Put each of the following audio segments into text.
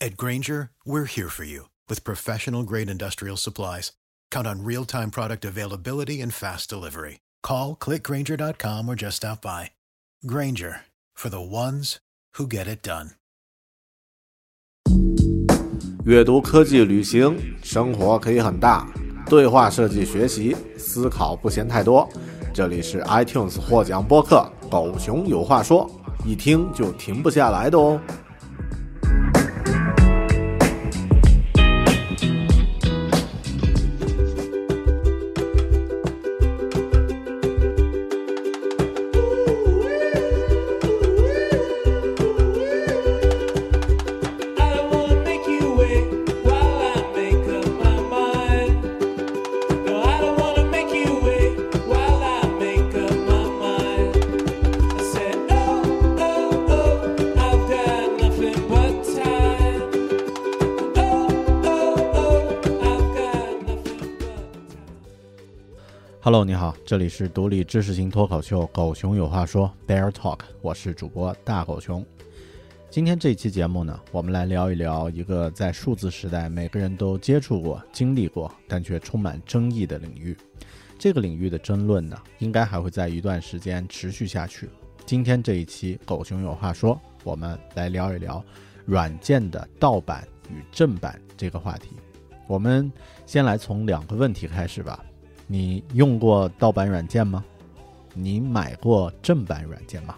At Granger, we're here for you with professional grade industrial supplies. Count on real time product availability and fast delivery. Call clickgranger.com or just stop by. Granger for the ones who get it done. 阅读、科技、旅行，生活可以很大。对话设计、学习、思考不嫌太多。这里是 iTunes 获奖播客《狗熊有话说》，一听就停不下来的哦。 你好，这里是独立知识型脱口秀《狗熊有话说》Bear Talk，我是主播大狗熊。今天这一期节目呢，我们来聊一聊一个在数字时代每个人都接触过、经历过，但却充满争议的领域。这个领域的争论呢，应该还会在一段时间持续下去。今天这一期《狗熊有话说》，我们来聊一聊软件的盗版与正版这个话题。我们先来从两个问题开始吧。你用过盗版软件吗？你买过正版软件吗？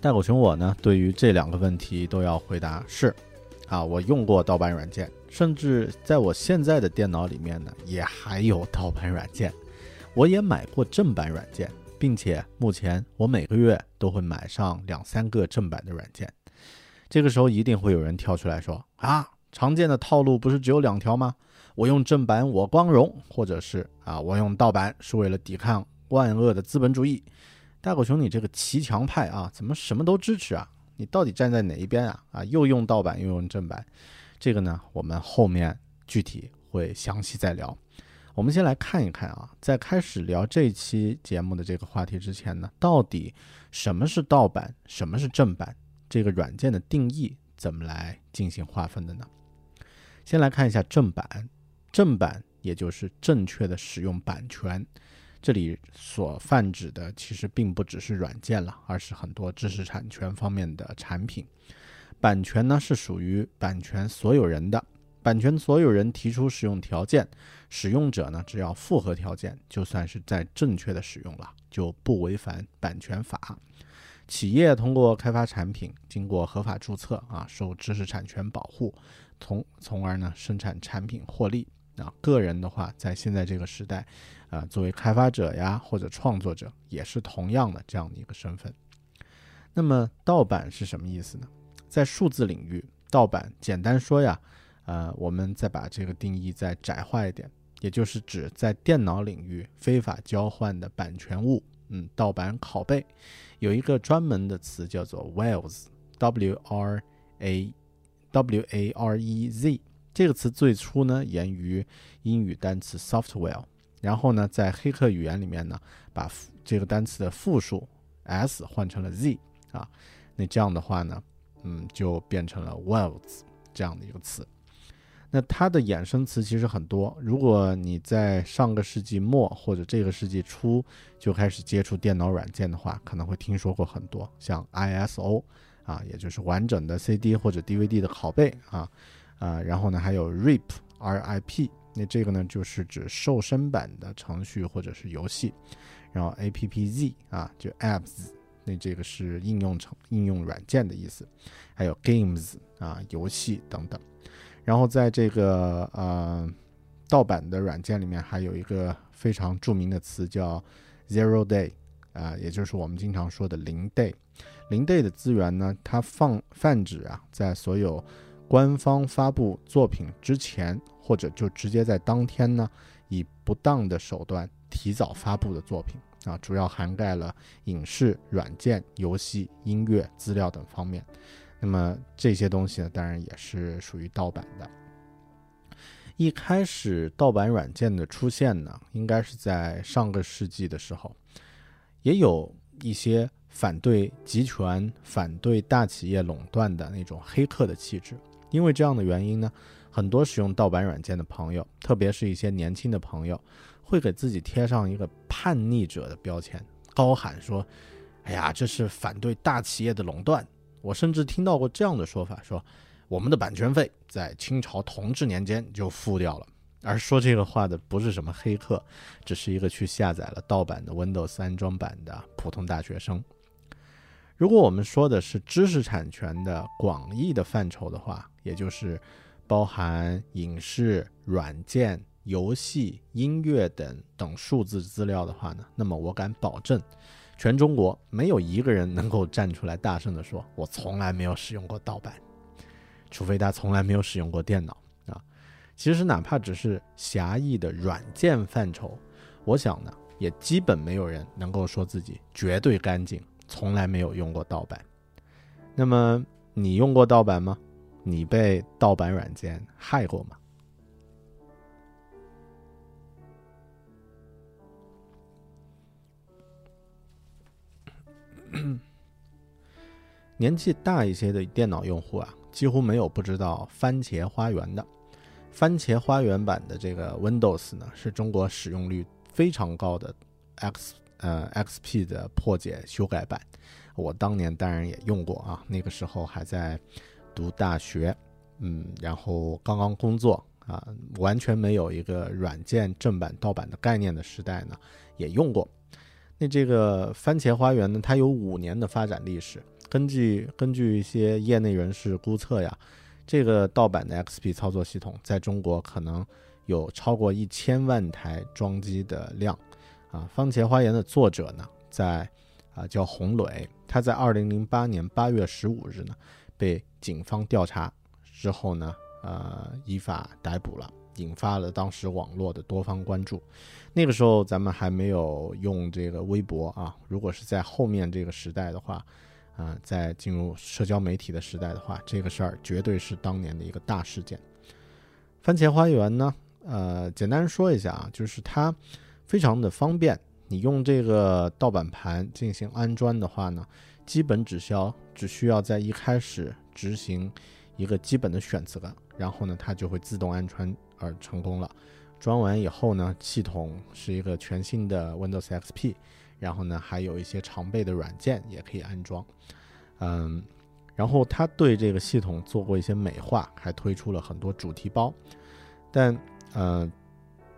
大狗熊我呢，对于这两个问题都要回答是，啊，我用过盗版软件，甚至在我现在的电脑里面呢，也还有盗版软件。我也买过正版软件，并且目前我每个月都会买上两三个正版的软件。这个时候一定会有人跳出来说啊，常见的套路不是只有两条吗？我用正版我光荣，或者是啊，我用盗版是为了抵抗万恶的资本主义。大狗熊，你这个骑墙派啊，怎么什么都支持啊？你到底站在哪一边啊？啊，又用盗版又用正版，这个呢，我们后面具体会详细再聊。我们先来看一看啊，在开始聊这期节目的这个话题之前呢，到底什么是盗版，什么是正版？这个软件的定义怎么来进行划分的呢？先来看一下正版，正版也就是正确的使用版权。这里所泛指的其实并不只是软件了，而是很多知识产权方面的产品。版权呢是属于版权所有人的，版权所有人提出使用条件，使用者呢只要符合条件，就算是在正确的使用了，就不违反版权法。企业通过开发产品，经过合法注册啊，受知识产权保护，从从而呢生产产品获利。啊，个人的话，在现在这个时代，啊，作为开发者呀或者创作者，也是同样的这样的一个身份。那么盗版是什么意思呢？在数字领域，盗版简单说呀，呃，我们再把这个定义再窄化一点，也就是指在电脑领域非法交换的版权物，嗯，盗版拷贝，有一个专门的词叫做 Wales，W R A W A R E Z。这个词最初呢源于英语单词 software，然后呢在黑客语言里面呢把这个单词的复数 s 换成了 z 啊，那这样的话呢，嗯，就变成了 wells，这样的一个词。那它的衍生词其实很多。如果你在上个世纪末或者这个世纪初就开始接触电脑软件的话，可能会听说过很多，像 ISO 啊，也就是完整的 CD 或者 DVD 的拷贝啊，啊，然后呢还有 RIP，RIP，那这个呢就是指瘦身版的程序或者是游戏，然后 APPZ 啊，就 apps，那这个是应用程应用软件的意思，还有 games 啊，游戏等等。然后在这个呃盗版的软件里面，还有一个非常著名的词叫 zero day，啊、也就是我们经常说的零 day。零 day 的资源呢，它放泛指啊，在所有官方发布作品之前，或者就直接在当天呢，以不当的手段提早发布的作品啊，主要涵盖了影视、软件、游戏、音乐、资料等方面。那么这些东西呢，当然也是属于盗版的。一开始盗版软件的出现呢，应该是在上个世纪的时候，也有一些反对集权、反对大企业垄断的那种黑客的气质。因为这样的原因呢，很多使用盗版软件的朋友，特别是一些年轻的朋友，会给自己贴上一个叛逆者的标签，高喊说：“哎呀，这是反对大企业的垄断。”我甚至听到过这样的说法，说我们的版权费在清朝同治年间就付掉了。而说这个话的不是什么黑客，只是一个去下载了盗版的 Windows 安装版的普通大学生。如果我们说的是知识产权的广义的范畴的话，也就是包含影视、软件、游戏、音乐等等数字资料的话呢，那么我敢保证。全中国没有一个人能够站出来大声地说：“我从来没有使用过盗版，除非他从来没有使用过电脑啊。”其实，哪怕只是狭义的软件范畴，我想呢，也基本没有人能够说自己绝对干净，从来没有用过盗版。那么，你用过盗版吗？你被盗版软件害过吗？年纪大一些的电脑用户啊，几乎没有不知道番茄花园的。番茄花园版的这个 Windows 呢，是中国使用率非常高的 X 呃 XP 的破解修改版。我当年当然也用过啊，那个时候还在读大学，嗯，然后刚刚工作啊，完全没有一个软件正版盗版的概念的时代呢，也用过。那这个番茄花园呢，它有五年的发展历史。根据根据一些业内人士估测呀，这个盗版的 XP 操作系统在中国可能有超过一千万台装机的量。啊，番茄花园的作者呢，在啊叫洪磊，他在二零零八年八月十五日呢，被警方调查之后呢，呃依法逮捕了。引发了当时网络的多方关注。那个时候咱们还没有用这个微博啊，如果是在后面这个时代的话，啊，在进入社交媒体的时代的话，这个事儿绝对是当年的一个大事件。番茄花园呢，呃，简单说一下啊，就是它非常的方便，你用这个盗版盘进行安装的话呢，基本只需要只需要在一开始执行一个基本的选择，然后呢，它就会自动安装。而成功了，装完以后呢，系统是一个全新的 Windows XP，然后呢，还有一些常备的软件也可以安装，嗯，然后他对这个系统做过一些美化，还推出了很多主题包，但呃，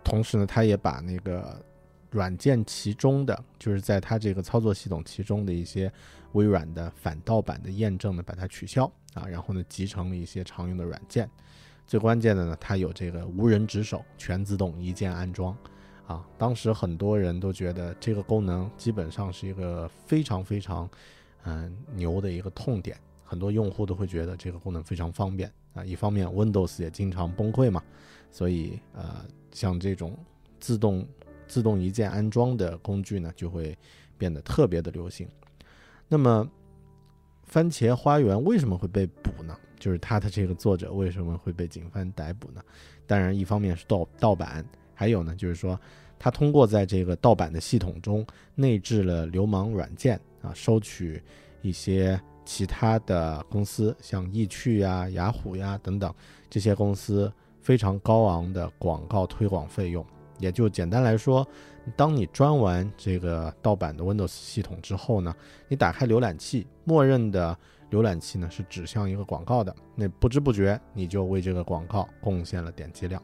同时呢，他也把那个软件其中的，就是在他这个操作系统其中的一些微软的反盗版的验证呢，把它取消啊，然后呢，集成了一些常用的软件。最关键的呢，它有这个无人值守、全自动一键安装，啊，当时很多人都觉得这个功能基本上是一个非常非常，嗯牛的一个痛点，很多用户都会觉得这个功能非常方便啊。一方面，Windows 也经常崩溃嘛，所以呃，像这种自动自动一键安装的工具呢，就会变得特别的流行。那么，番茄花园为什么会被捕呢？就是他的这个作者为什么会被警方逮捕呢？当然，一方面是盗盗版，还有呢，就是说他通过在这个盗版的系统中内置了流氓软件啊，收取一些其他的公司，像易趣呀、雅虎呀等等这些公司非常高昂的广告推广费用。也就简单来说，当你装完这个盗版的 Windows 系统之后呢，你打开浏览器，默认的浏览器呢是指向一个广告的，那不知不觉你就为这个广告贡献了点击量。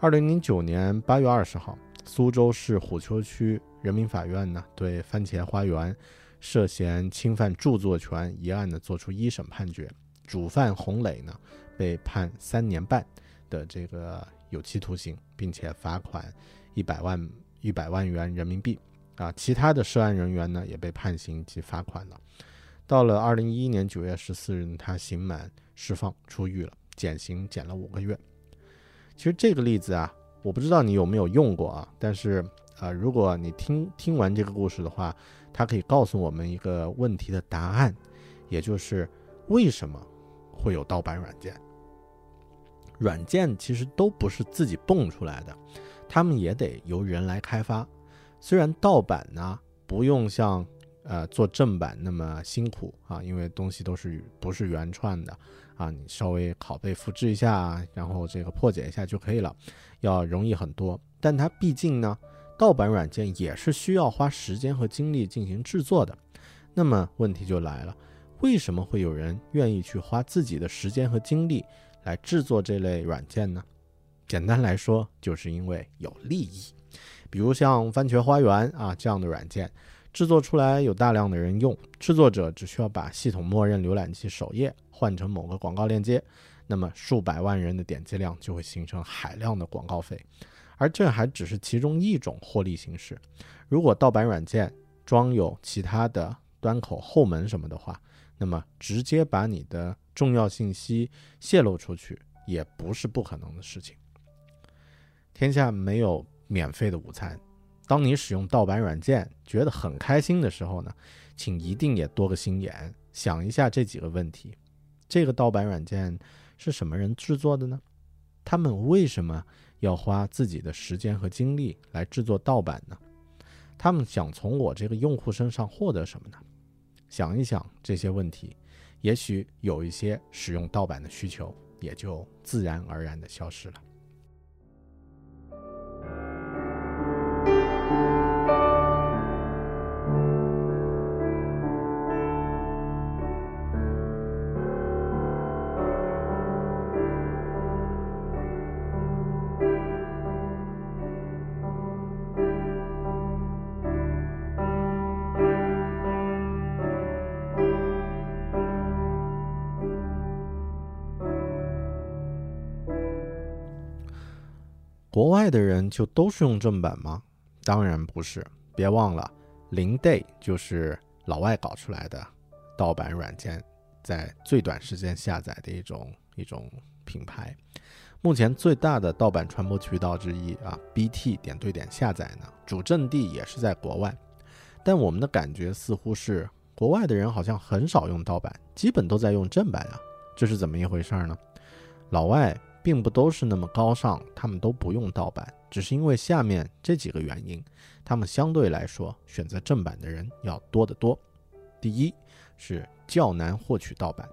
二零零九年八月二十号，苏州市虎丘区人民法院呢对番茄花园涉嫌侵犯著作权一案呢作出一审判决，主犯洪磊呢被判三年半的这个有期徒刑，并且罚款一百万一百万元人民币。啊，其他的涉案人员呢也被判刑及罚款了。到了二零一一年九月十四日，他刑满释放出狱了，减刑减了五个月。其实这个例子啊，我不知道你有没有用过啊，但是啊、如果你听听完这个故事的话，它可以告诉我们一个问题的答案，也就是为什么会有盗版软件。软件其实都不是自己蹦出来的，他们也得由人来开发。虽然盗版呢不用像呃做正版那么辛苦啊，因为东西都是不是原创的啊，你稍微拷贝复制一下，然后这个破解一下就可以了，要容易很多。但它毕竟呢，盗版软件也是需要花时间和精力进行制作的。那么问题就来了，为什么会有人愿意去花自己的时间和精力来制作这类软件呢？简单来说，就是因为有利益。比如像番茄花园啊这样的软件，制作出来有大量的人用，制作者只需要把系统默认浏览器首页换成某个广告链接，那么数百万人的点击量就会形成海量的广告费，而这还只是其中一种获利形式。如果盗版软件装有其他的端口后门什么的话，那么直接把你的重要信息泄露出去也不是不可能的事情。天下没有免费的午餐。当你使用盗版软件觉得很开心的时候呢，请一定也多个心眼，想一下这几个问题：这个盗版软件是什么人制作的呢？他们为什么要花自己的时间和精力来制作盗版呢？他们想从我这个用户身上获得什么呢？想一想这些问题，也许有一些使用盗版的需求也就自然而然的消失了。国外的人就都是用正版吗？当然不是。别忘了，零 day 就是老外搞出来的盗版软件，在最短时间下载的一种一种品牌。目前最大的盗版传播渠道之一啊，BT 点对点下载呢，主阵地也是在国外。但我们的感觉似乎是，国外的人好像很少用盗版，基本都在用正版啊，这是怎么一回事呢？老外并不都是那么高尚，他们都不用盗版，只是因为下面这几个原因，他们相对来说选择正版的人要多得多。第一是较难获取盗版，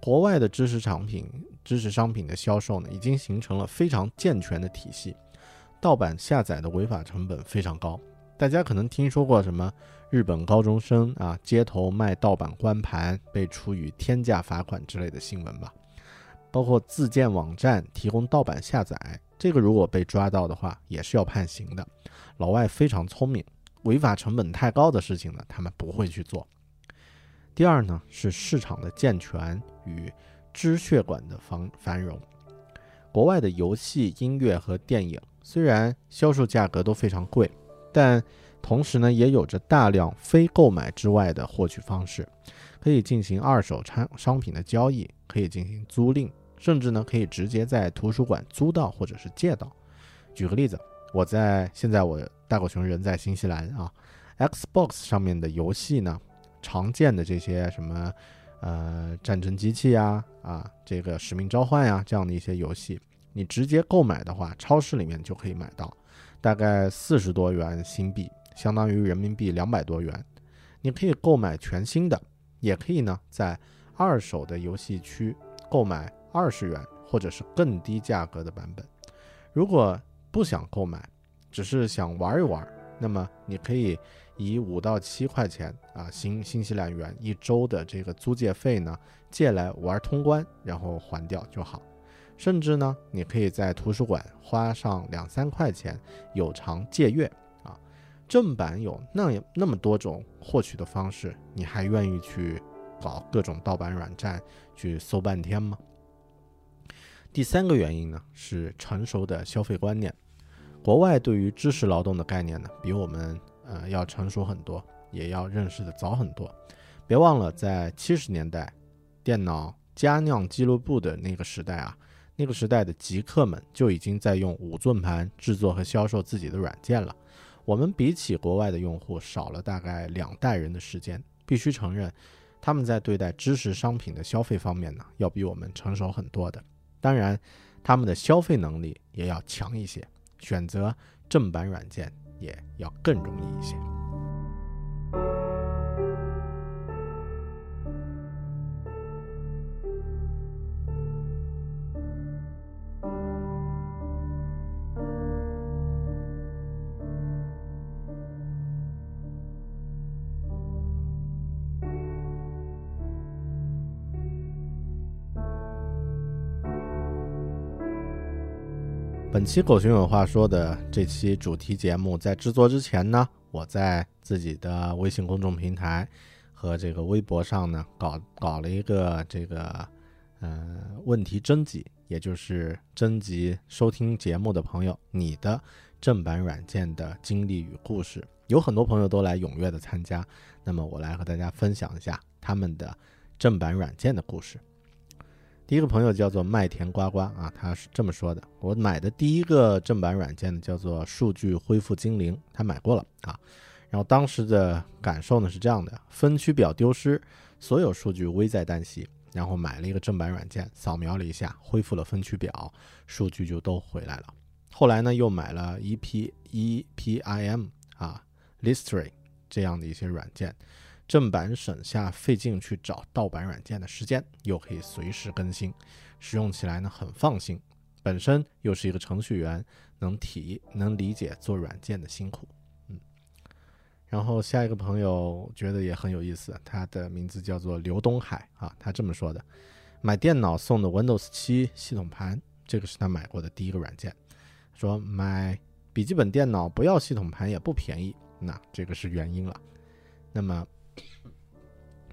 国外的知识产品、知识商品的销售呢，已经形成了非常健全的体系，盗版下载的违法成本非常高。大家可能听说过什么日本高中生啊街头卖盗版光盘被处以天价罚款之类的新闻吧？包括自建网站提供盗版下载，这个如果被抓到的话，也是要判刑的。老外非常聪明，违法成本太高的事情呢，他们不会去做。第二呢，是市场的健全与支血管的繁繁荣。国外的游戏、音乐和电影虽然销售价格都非常贵，但同时呢，也有着大量非购买之外的获取方式，可以进行二手产商品的交易，可以进行租赁，甚至呢，可以直接在图书馆租到或者是借到。举个例子，我在现在我大狗熊人在新西兰啊，Xbox 上面的游戏呢，常见的这些什么呃战争机器呀啊这个使命召唤呀这样的一些游戏，你直接购买的话，超市里面就可以买到，大概四十多元新币，相当于人民币两百多元。你可以购买全新的，也可以呢在二手的游戏区购买二十元或者是更低价格的版本。如果不想购买，只是想玩一玩，那么你可以以五到七块钱啊新新西兰元一周的这个租借费呢借来玩通关，然后还掉就好。甚至呢，你可以在图书馆花上两三块钱有偿借阅啊。正版有那那么多种获取的方式，你还愿意去搞各种盗版软站去搜半天吗？第三个原因呢是成熟的消费观念。国外对于知识劳动的概念呢，比我们呃要成熟很多，也要认识的早很多。别忘了，在七十年代，电脑加酿俱乐部的那个时代啊，那个时代的极客们就已经在用五寸盘制作和销售自己的软件了。我们比起国外的用户少了大概两代人的时间，必须承认，他们在对待知识商品的消费方面呢，要比我们成熟很多的。当然，他们的消费能力也要强一些，选择正版软件也要更容易一些。本期狗熊有话说的这期主题节目，在制作之前呢，我在自己的微信公众平台和这个微博上呢，搞搞了一个这个呃问题征集，也就是征集收听节目的朋友你的正版软件的经历与故事。有很多朋友都来踊跃的参加，那么我来和大家分享一下他们的正版软件的故事。第一个朋友叫做麦田呱呱啊，他是这么说的：我买的第一个正版软件呢，叫做数据恢复精灵，他买过了啊。然后当时的感受呢是这样的：分区表丢失，所有数据危在旦夕。然后买了一个正版软件，扫描了一下，恢复了分区表，数据就都回来了。后来呢，又买了 EP EPIM 啊 Listery 这样的一些软件。正版省下费劲去找盗版软件的时间，又可以随时更新，使用起来呢很放心。本身又是一个程序员，能体能理解做软件的辛苦。嗯，然后下一个朋友觉得也很有意思，他的名字叫做刘东海啊，他这么说的：买电脑送的 Windows 七系统盘，这个是他买过的第一个软件。说买笔记本电脑不要系统盘也不便宜，那这个是原因了。那么。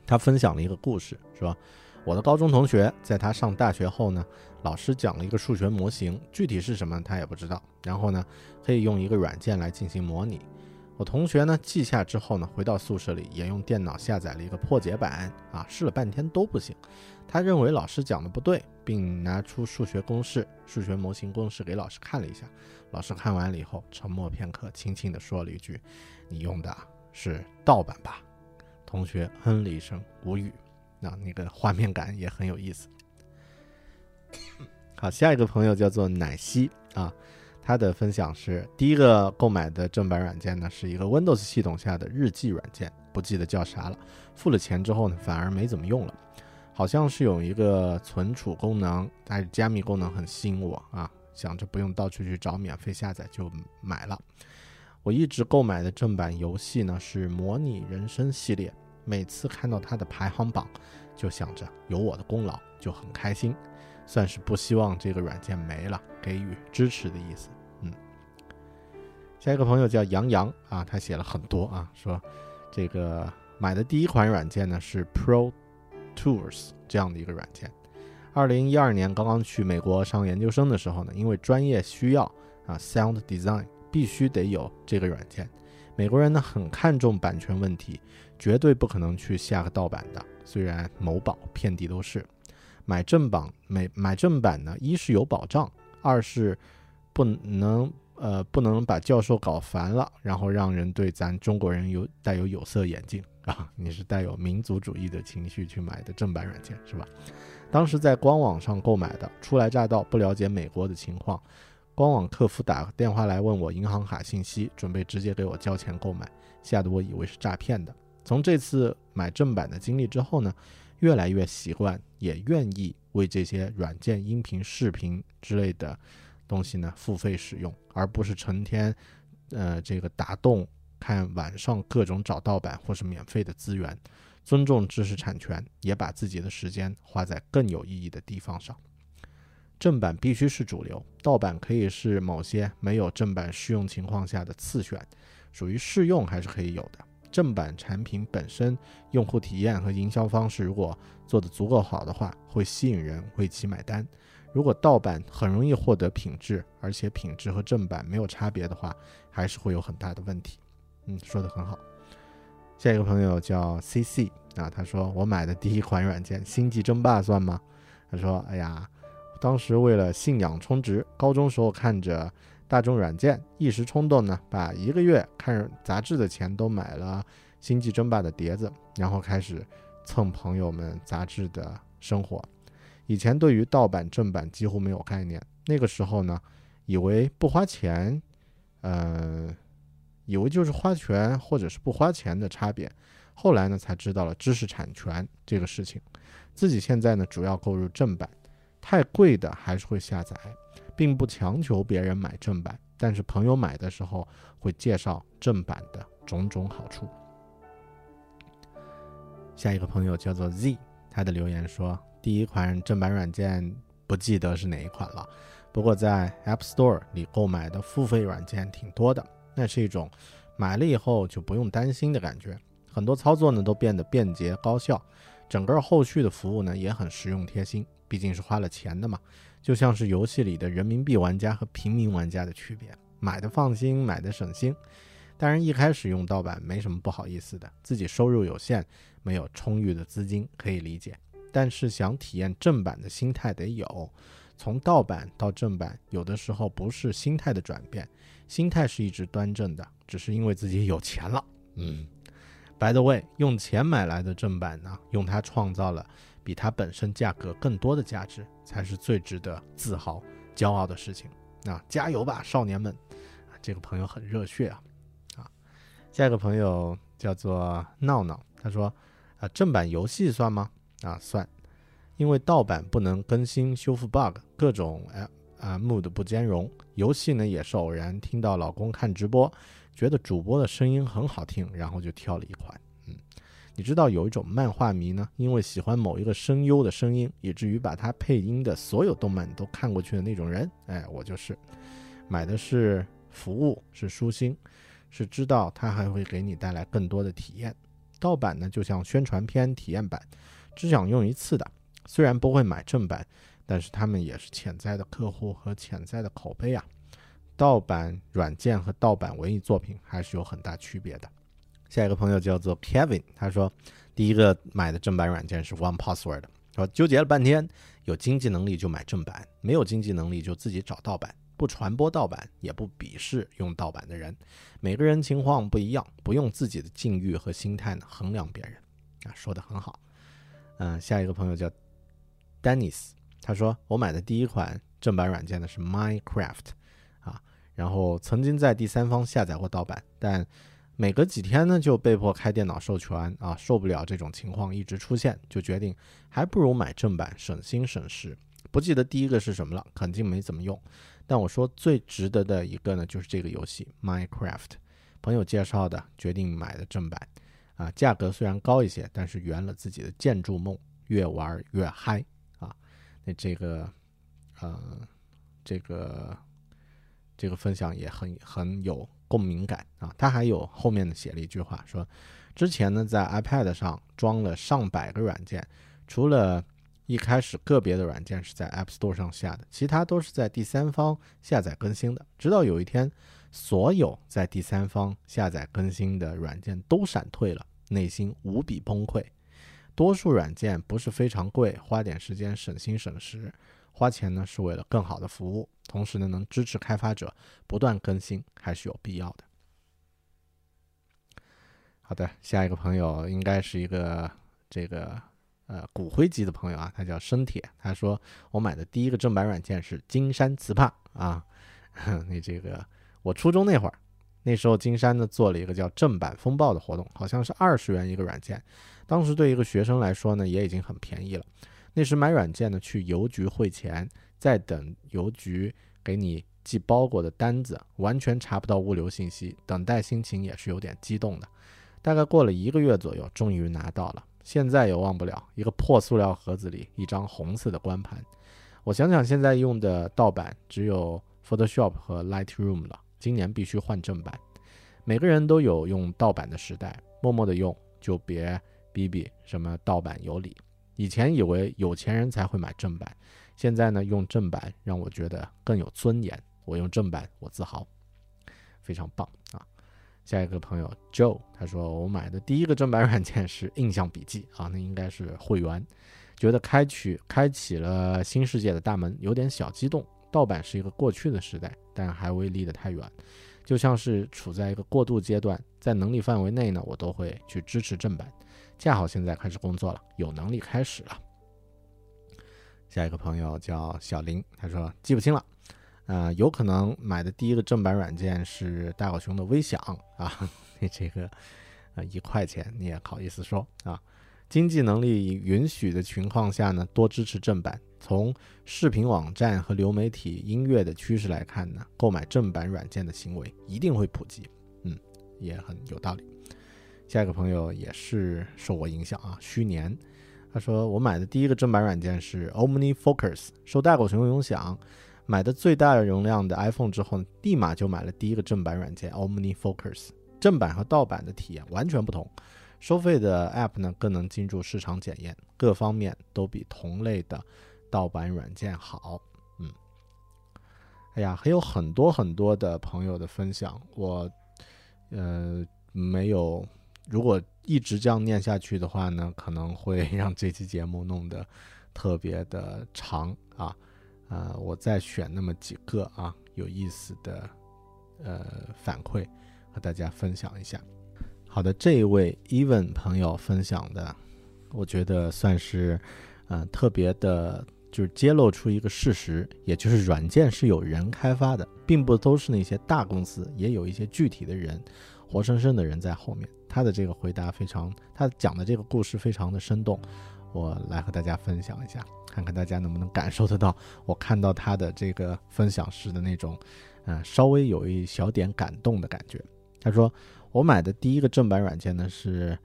他分享了一个故事，说我的高中同学在他上大学后呢，老师讲了一个数学模型，具体是什么他也不知道。然后呢，可以用一个软件来进行模拟。我同学呢记下之后呢，回到宿舍里也用电脑下载了一个破解版啊，试了半天都不行。他认为老师讲的不对，并拿出数学公式、数学模型公式给老师看了一下。老师看完了以后，沉默片刻，轻轻地说了一句：“你用的是盗版吧？”同学哼了一声，无语。那那个画面感也很有意思。好，下一个朋友叫做奶昔啊，他的分享是：第一个购买的正版软件呢，是一个 Windows 系统下的日记软件，不记得叫啥了。付了钱之后呢，反而没怎么用了。好像是有一个存储功能，但是加密功能很吸引我啊，想着不用到处去找免费下载，就买了。我一直购买的正版游戏呢是《模拟人生》系列，每次看到它的排行榜，就想着有我的功劳，就很开心，算是不希望这个软件没了，给予支持的意思。嗯，下一个朋友叫杨洋啊，他写了很多啊，说这个买的第一款软件呢是 Pro Tools 这样的一个软件，二零一二年刚刚去美国上研究生的时候呢，因为专业需要啊，Sound Design。必须得有这个软件。美国人呢很看重版权问题，绝对不可能去下个盗版的。虽然某宝遍地都是，买正版买买正版呢，一是有保障，二是不能呃不能把教授搞烦了，然后让人对咱中国人有带有有色眼镜啊。你是带有民族主义的情绪去买的正版软件是吧？当时在官网上购买的，初来乍到，不了解美国的情况。官网客服打电话来问我银行卡信息，准备直接给我交钱购买，吓得我以为是诈骗的。从这次买正版的经历之后呢，越来越习惯，也愿意为这些软件、音频、视频之类的东西呢付费使用，而不是成天，呃，这个打洞看网上各种找盗版或是免费的资源。尊重知识产权，也把自己的时间花在更有意义的地方上。正版必须是主流，盗版可以是某些没有正版适用情况下的次选，属于试用还是可以有的。正版产品本身用户体验和营销方式如果做得足够好的话，会吸引人为其买单。如果盗版很容易获得品质，而且品质和正版没有差别的话，还是会有很大的问题。嗯，说得很好。下一个朋友叫 C C 啊，他说我买的第一款软件《星际争霸》算吗？他说，哎呀，当时为了信仰充值，高中时候看着大众软件，一时冲动呢，把一个月看杂志的钱都买了《星际争霸》的碟子，然后开始蹭朋友们杂志的生活。以前对于盗版正版几乎没有概念，那个时候呢，以为不花钱，呃。以为就是花钱或者是不花钱的差别，后来呢才知道了知识产权这个事情。自己现在呢主要购入正版，太贵的还是会下载，并不强求别人买正版，但是朋友买的时候会介绍正版的种种好处。下一个朋友叫做 Z，他的留言说，第一款正版软件不记得是哪一款了，不过在 App Store 里购买的付费软件挺多的。那是一种买了以后就不用担心的感觉，很多操作呢都变得便捷高效，整个后续的服务呢也很实用贴心。毕竟是花了钱的嘛，就像是游戏里的人民币玩家和平民玩家的区别，买的放心，买的省心。当然一开始用盗版没什么不好意思的，自己收入有限，没有充裕的资金可以理解。但是想体验正版的心态得有，从盗版到正版，有的时候不是心态的转变。心态是一直端正的，只是因为自己有钱了。嗯，By the way，用钱买来的正版呢，用它创造了比它本身价格更多的价值，才是最值得自豪、骄傲的事情。啊，加油吧，少年们！这个朋友很热血啊。啊，下一个朋友叫做闹闹，他说：啊，正版游戏算吗？啊，算，因为盗版不能更新修复 bug，各种哎。啊，mood 不兼容。游戏呢也是偶然听到老公看直播，觉得主播的声音很好听，然后就挑了一款。你知道有一种漫画迷呢，因为喜欢某一个声优的声音，以至于把他配音的所有动漫都看过去的那种人。哎，我就是。买的是服务，是舒心，是知道他还会给你带来更多的体验。盗版呢就像宣传片体验版，只想用一次的，虽然不会买正版。但是他们也是潜在的客户和潜在的口碑啊。盗版软件和盗版文艺作品还是有很大区别的。下一个朋友叫做 Kevin，他说第一个买的正版软件是 One Password，说纠结了半天，有经济能力就买正版，没有经济能力就自己找盗版，不传播盗版，也不鄙视用盗版的人。每个人情况不一样，不用自己的境遇和心态呢衡量别人啊，说的很好。嗯，下一个朋友叫 Dennis。他说：“我买的第一款正版软件呢是 Minecraft，啊，然后曾经在第三方下载过盗版，但每隔几天呢就被迫开电脑授权啊，受不了这种情况一直出现，就决定还不如买正版，省心省时。不记得第一个是什么了，肯定没怎么用。但我说最值得的一个呢，就是这个游戏 Minecraft，朋友介绍的，决定买的正版，啊，价格虽然高一些，但是圆了自己的建筑梦，越玩越嗨啊。”那这个，呃，这个，这个分享也很很有共鸣感啊。他还有后面的写了一句话，说之前呢在 iPad 上装了上百个软件，除了一开始个别的软件是在 App Store 上下的，其他都是在第三方下载更新的。直到有一天，所有在第三方下载更新的软件都闪退了，内心无比崩溃。多数软件不是非常贵，花点时间省心省时，花钱呢是为了更好的服务，同时呢能支持开发者不断更新，还是有必要的。好的，下一个朋友应该是一个这个呃骨灰级的朋友啊，他叫生铁，他说我买的第一个正版软件是金山词霸啊，你这个我初中那会儿那时候金山呢做了一个叫正版风暴的活动，好像是二十元一个软件，当时对一个学生来说呢也已经很便宜了。那时买软件呢去邮局汇钱，在等邮局给你寄包裹的单子，完全查不到物流信息，等待心情也是有点激动的。大概过了一个月左右，终于拿到了。现在也忘不了一个破塑料盒子里一张红色的光盘。我想想，现在用的盗版只有 Photoshop 和 Lightroom 了。今年必须换正版。每个人都有用盗版的时代，默默的用，就别逼逼什么盗版有理。以前以为有钱人才会买正版，现在呢，用正版让我觉得更有尊严。我用正版，我自豪，非常棒啊！下一个朋友 Joe，他说我买的第一个正版软件是印象笔记啊，那应该是会员，觉得开启开启了新世界的大门，有点小激动。盗版是一个过去的时代，但还未离得太远，就像是处在一个过渡阶段，在能力范围内呢，我都会去支持正版。恰好现在开始工作了，有能力开始了。下一个朋友叫小林，他说记不清了，呃，有可能买的第一个正版软件是大狗熊的微享啊，你 这个呃一块钱你也好意思说啊？经济能力允许的情况下呢，多支持正版。从视频网站和流媒体音乐的趋势来看呢，购买正版软件的行为一定会普及。嗯，也很有道理。下一个朋友也是受我影响啊，虚年，他说我买的第一个正版软件是 OmniFocus，受大狗熊影响，买的最大容量的 iPhone 之后，立马就买了第一个正版软件 OmniFocus。正版和盗版的体验完全不同，收费的 App 呢更能进入市场检验，各方面都比同类的盗版软件好。嗯，哎呀，还有很多很多的朋友的分享，我呃没有。如果一直这样念下去的话呢，可能会 让这期节目弄得特别的长啊。呃，我再选那么几个啊有意思的呃反馈和大家分享一下。好的，这一位 Even 朋友分享的，我觉得算是呃特别的，就是揭露出一个事实，也就是软件是有人开发的，并不都是那些大公司，也有一些具体的人，活生生的人在后面。他的这个回答非常，他讲的这个故事非常的生动，我来和大家分享一下，看看大家能不能感受得到我看到他的这个分享时的那种，呃，稍微有一小点感动的感觉。他说，我买的第一个正版软件呢是，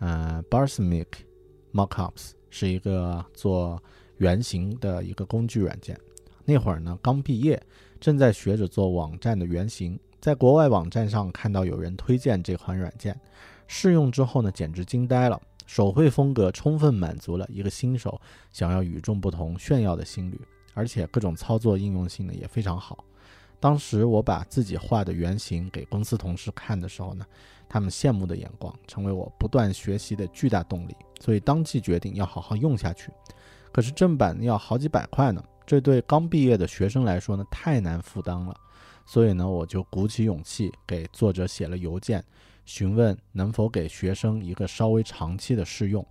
呃 b a r s m i c Mockups，是一个做原型的一个工具软件。那会儿呢刚毕业，正在学着做网站的原型，在国外网站上看到有人推荐这款软件。试用之后呢，简直惊呆了！手绘风格充分满足了一个新手想要与众不同、炫耀的心理，而且各种操作应用性呢也非常好。当时我把自己画的原型给公司同事看的时候呢，他们羡慕的眼光成为我不断学习的巨大动力，所以当即决定要好好用下去。可是正版要好几百块呢，这对刚毕业的学生来说呢太难负担了，所以呢我就鼓起勇气给作者写了邮件。询问能否给学生一个稍微长期的试用，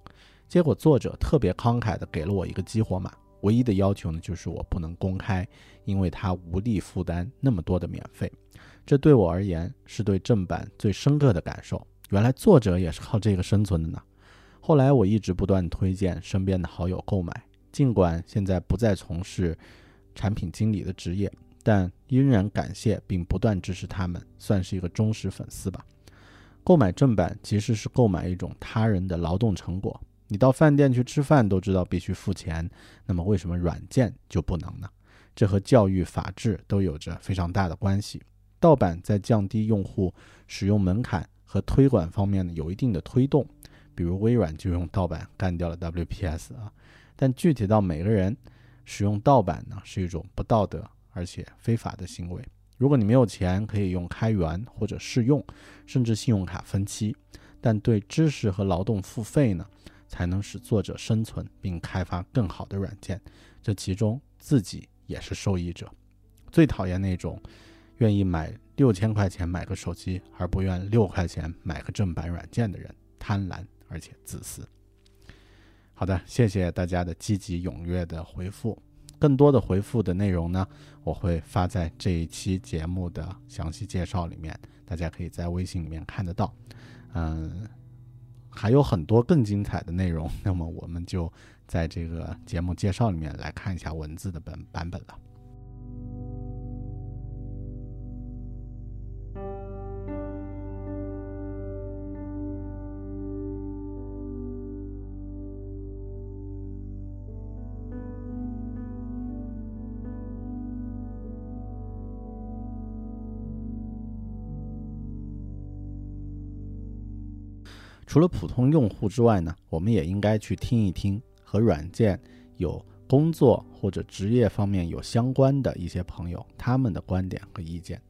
结果作者特别慷慨地给了我一个激活码，唯一的要求呢就是我不能公开，因为他无力负担那么多的免费。这对我而言是对正版最深刻的感受。原来作者也是靠这个生存的呢。后来我一直不断推荐身边的好友购买，尽管现在不再从事产品经理的职业，但依然感谢并不断支持他们，算是一个忠实粉丝吧。购买正版其实是购买一种他人的劳动成果。你到饭店去吃饭都知道必须付钱，那么为什么软件就不能呢？这和教育、法治都有着非常大的关系。盗版在降低用户使用门槛和推广方面呢有一定的推动，比如微软就用盗版干掉了 WPS 啊。但具体到每个人使用盗版呢，是一种不道德而且非法的行为。如果你没有钱，可以用开源或者试用，甚至信用卡分期，但对知识和劳动付费呢，才能使作者生存并开发更好的软件。这其中自己也是受益者。最讨厌那种愿意买六千块钱买个手机，而不愿六块钱买个正版软件的人，贪婪而且自私。好的，谢谢大家的积极踊跃的回复。更多的回复的内容呢，我会发在这一期节目的详细介绍里面，大家可以在微信里面看得到。嗯，还有很多更精彩的内容，那么我们就在这个节目介绍里面来看一下文字的本版本了。除了普通用户之外呢，我们也应该去听一听和软件有工作或者职业方面有相关的一些朋友他们的观点和意见。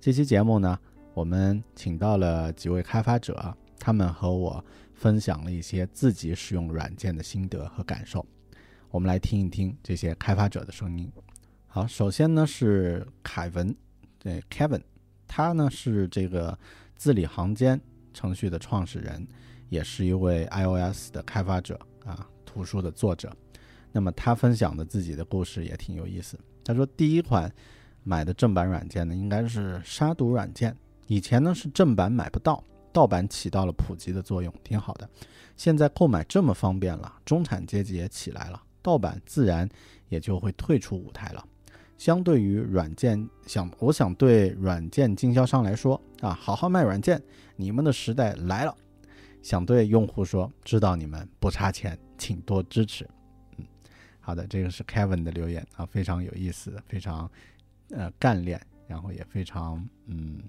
这期节目呢，我们请到了几位开发者，他们和我分享了一些自己使用软件的心得和感受。我们来听一听这些开发者的声音。好，首先呢是凯文，对 Kevin，他呢是这个字里行间程序的创始人，也是一位 iOS 的开发者啊，图书的作者。那么他分享的自己的故事也挺有意思。他说，第一款买的正版软件呢，应该是杀毒软件。以前呢是正版买不到，盗版起到了普及的作用，挺好的。现在购买这么方便了，中产阶级也起来了，盗版自然也就会退出舞台了。相对于软件，想我想对软件经销商来说啊，好好卖软件，你们的时代来了。想对用户说，知道你们不差钱，请多支持。嗯，好的，这个是 Kevin 的留言啊，非常有意思，非常呃干练，然后也非常嗯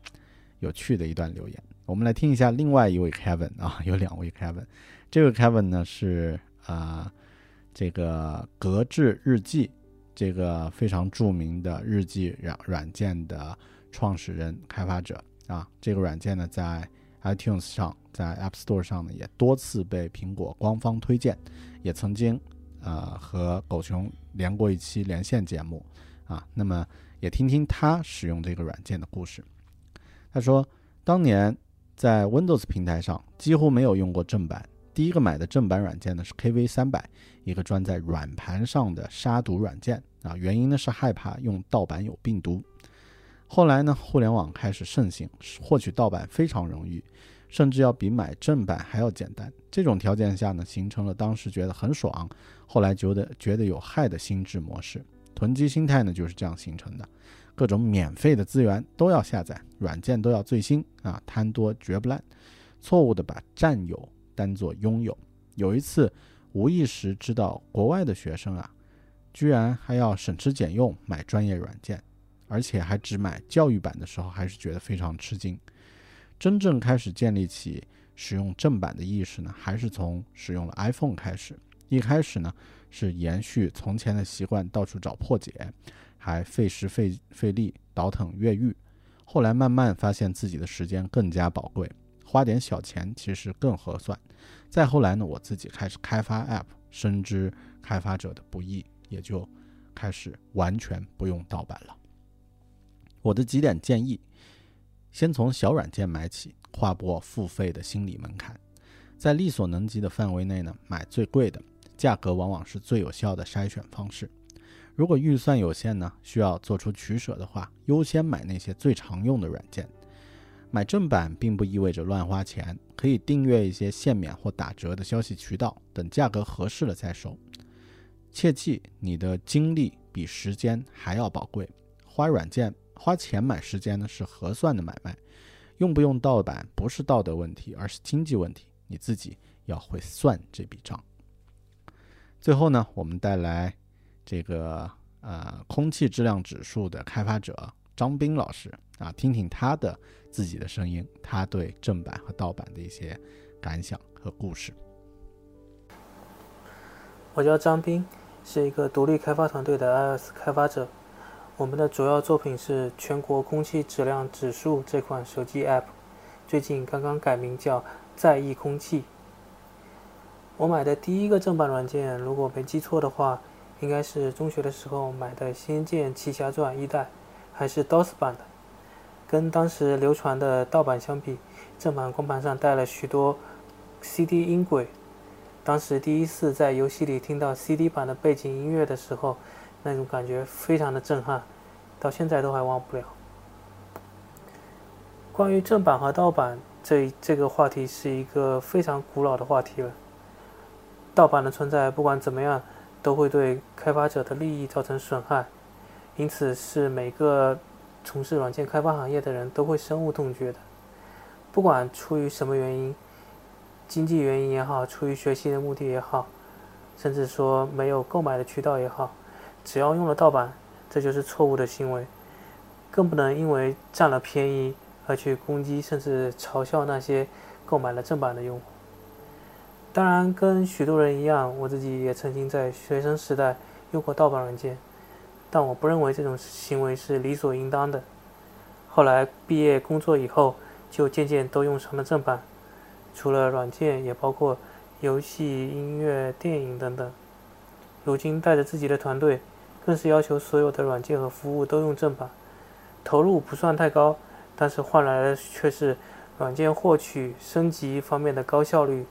有趣的一段留言。我们来听一下另外一位 Kevin 啊，有两位 Kevin，这位 Kevin 呢是啊、这个格致日记。这个非常著名的日记软软件的创始人、开发者啊，这个软件呢，在 iTunes 上，在 App Store 上呢，也多次被苹果官方推荐，也曾经呃和狗熊连过一期连线节目啊。那么也听听他使用这个软件的故事。他说，当年在 Windows 平台上几乎没有用过正版，第一个买的正版软件呢是 KV 三百。一个装在软盘上的杀毒软件啊，原因呢是害怕用盗版有病毒。后来呢，互联网开始盛行，获取盗版非常容易，甚至要比买正版还要简单。这种条件下呢，形成了当时觉得很爽，后来觉得觉得有害的心智模式。囤积心态呢就是这样形成的，各种免费的资源都要下载，软件都要最新啊，贪多绝不烂，错误的把占有当做拥有。有一次。无意识知道国外的学生啊，居然还要省吃俭用买专业软件，而且还只买教育版的时候，还是觉得非常吃惊。真正开始建立起使用正版的意识呢，还是从使用了 iPhone 开始。一开始呢，是延续从前的习惯，到处找破解，还费时费费力倒腾越狱。后来慢慢发现自己的时间更加宝贵，花点小钱其实更合算。再后来呢，我自己开始开发 App，深知开发者的不易，也就开始完全不用盗版了。我的几点建议：先从小软件买起，跨过付费的心理门槛，在力所能及的范围内呢，买最贵的，价格往往是最有效的筛选方式。如果预算有限呢，需要做出取舍的话，优先买那些最常用的软件。买正版并不意味着乱花钱，可以订阅一些限免或打折的消息渠道，等价格合适了再收。切记，你的精力比时间还要宝贵，花软件花钱买时间呢是合算的买卖。用不用盗版不是道德问题，而是经济问题，你自己要会算这笔账。最后呢，我们带来这个呃空气质量指数的开发者张斌老师啊，听听他的自己的声音，他对正版和盗版的一些感想和故事。我叫张斌，是一个独立开发团队的 iOS 开发者。我们的主要作品是全国空气质量指数这款手机 App，最近刚刚改名叫在意空气。我买的第一个正版软件，如果没记错的话，应该是中学的时候买的《仙剑奇侠传》一代，还是 DOS 版的。跟当时流传的盗版相比，正版光盘上带了许多 CD 音轨。当时第一次在游戏里听到 CD 版的背景音乐的时候，那种感觉非常的震撼，到现在都还忘不了。关于正版和盗版这这个话题是一个非常古老的话题了。盗版的存在不管怎么样都会对开发者的利益造成损害，因此是每个从事软件开发行业的人都会深恶痛绝的。不管出于什么原因，经济原因也好，出于学习的目的也好，甚至说没有购买的渠道也好，只要用了盗版，这就是错误的行为，更不能因为占了便宜而去攻击甚至嘲笑那些购买了正版的用户。当然，跟许多人一样，我自己也曾经在学生时代用过盗版软件，但我不认为这种行为是理所应当的。后来毕业工作以后，就渐渐都用上了正版，除了软件，也包括游戏、音乐、电影等等。如今带着自己的团队，更是要求所有的软件和服务都用正版，投入不算太高，但是换来的却是软件获取、升级方面的高效率。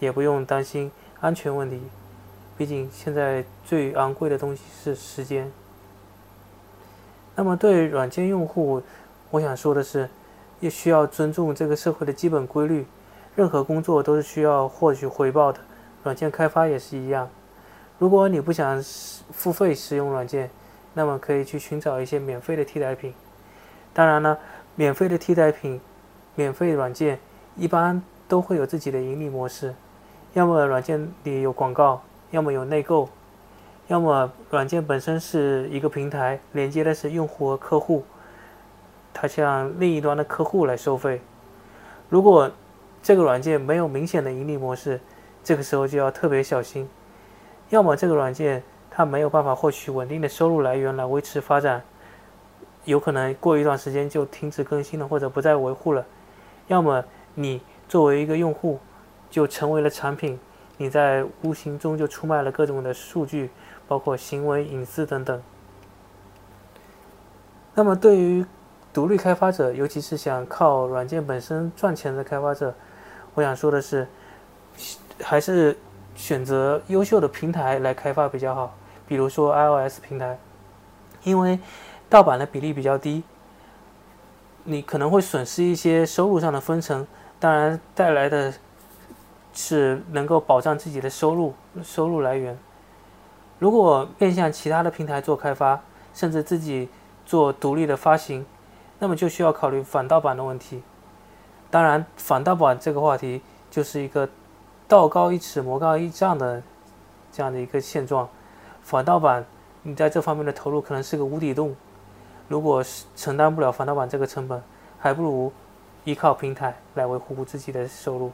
也不用担心安全问题，毕竟现在最昂贵的东西是时间。那么对软件用户，我想说的是，也需要尊重这个社会的基本规律。任何工作都是需要获取回报的，软件开发也是一样。如果你不想付费使用软件，那么可以去寻找一些免费的替代品。当然了，免费的替代品、免费软件一般都会有自己的盈利模式。要么软件里有广告，要么有内购，要么软件本身是一个平台，连接的是用户和客户，它向另一端的客户来收费。如果这个软件没有明显的盈利模式，这个时候就要特别小心。要么这个软件它没有办法获取稳定的收入来源来维持发展，有可能过一段时间就停止更新了或者不再维护了；要么你作为一个用户，就成为了产品，你在无形中就出卖了各种的数据，包括行为隐私等等。那么对于独立开发者，尤其是想靠软件本身赚钱的开发者，我想说的是，还是选择优秀的平台来开发比较好，比如说 iOS 平台，因为盗版的比例比较低，你可能会损失一些收入上的分成，当然带来的。是能够保障自己的收入收入来源。如果面向其他的平台做开发，甚至自己做独立的发行，那么就需要考虑反盗版的问题。当然，反盗版这个话题就是一个道高一尺魔高一丈的这样的一个现状。反盗版，你在这方面的投入可能是个无底洞。如果是承担不了反盗版这个成本，还不如依靠平台来维护自己的收入。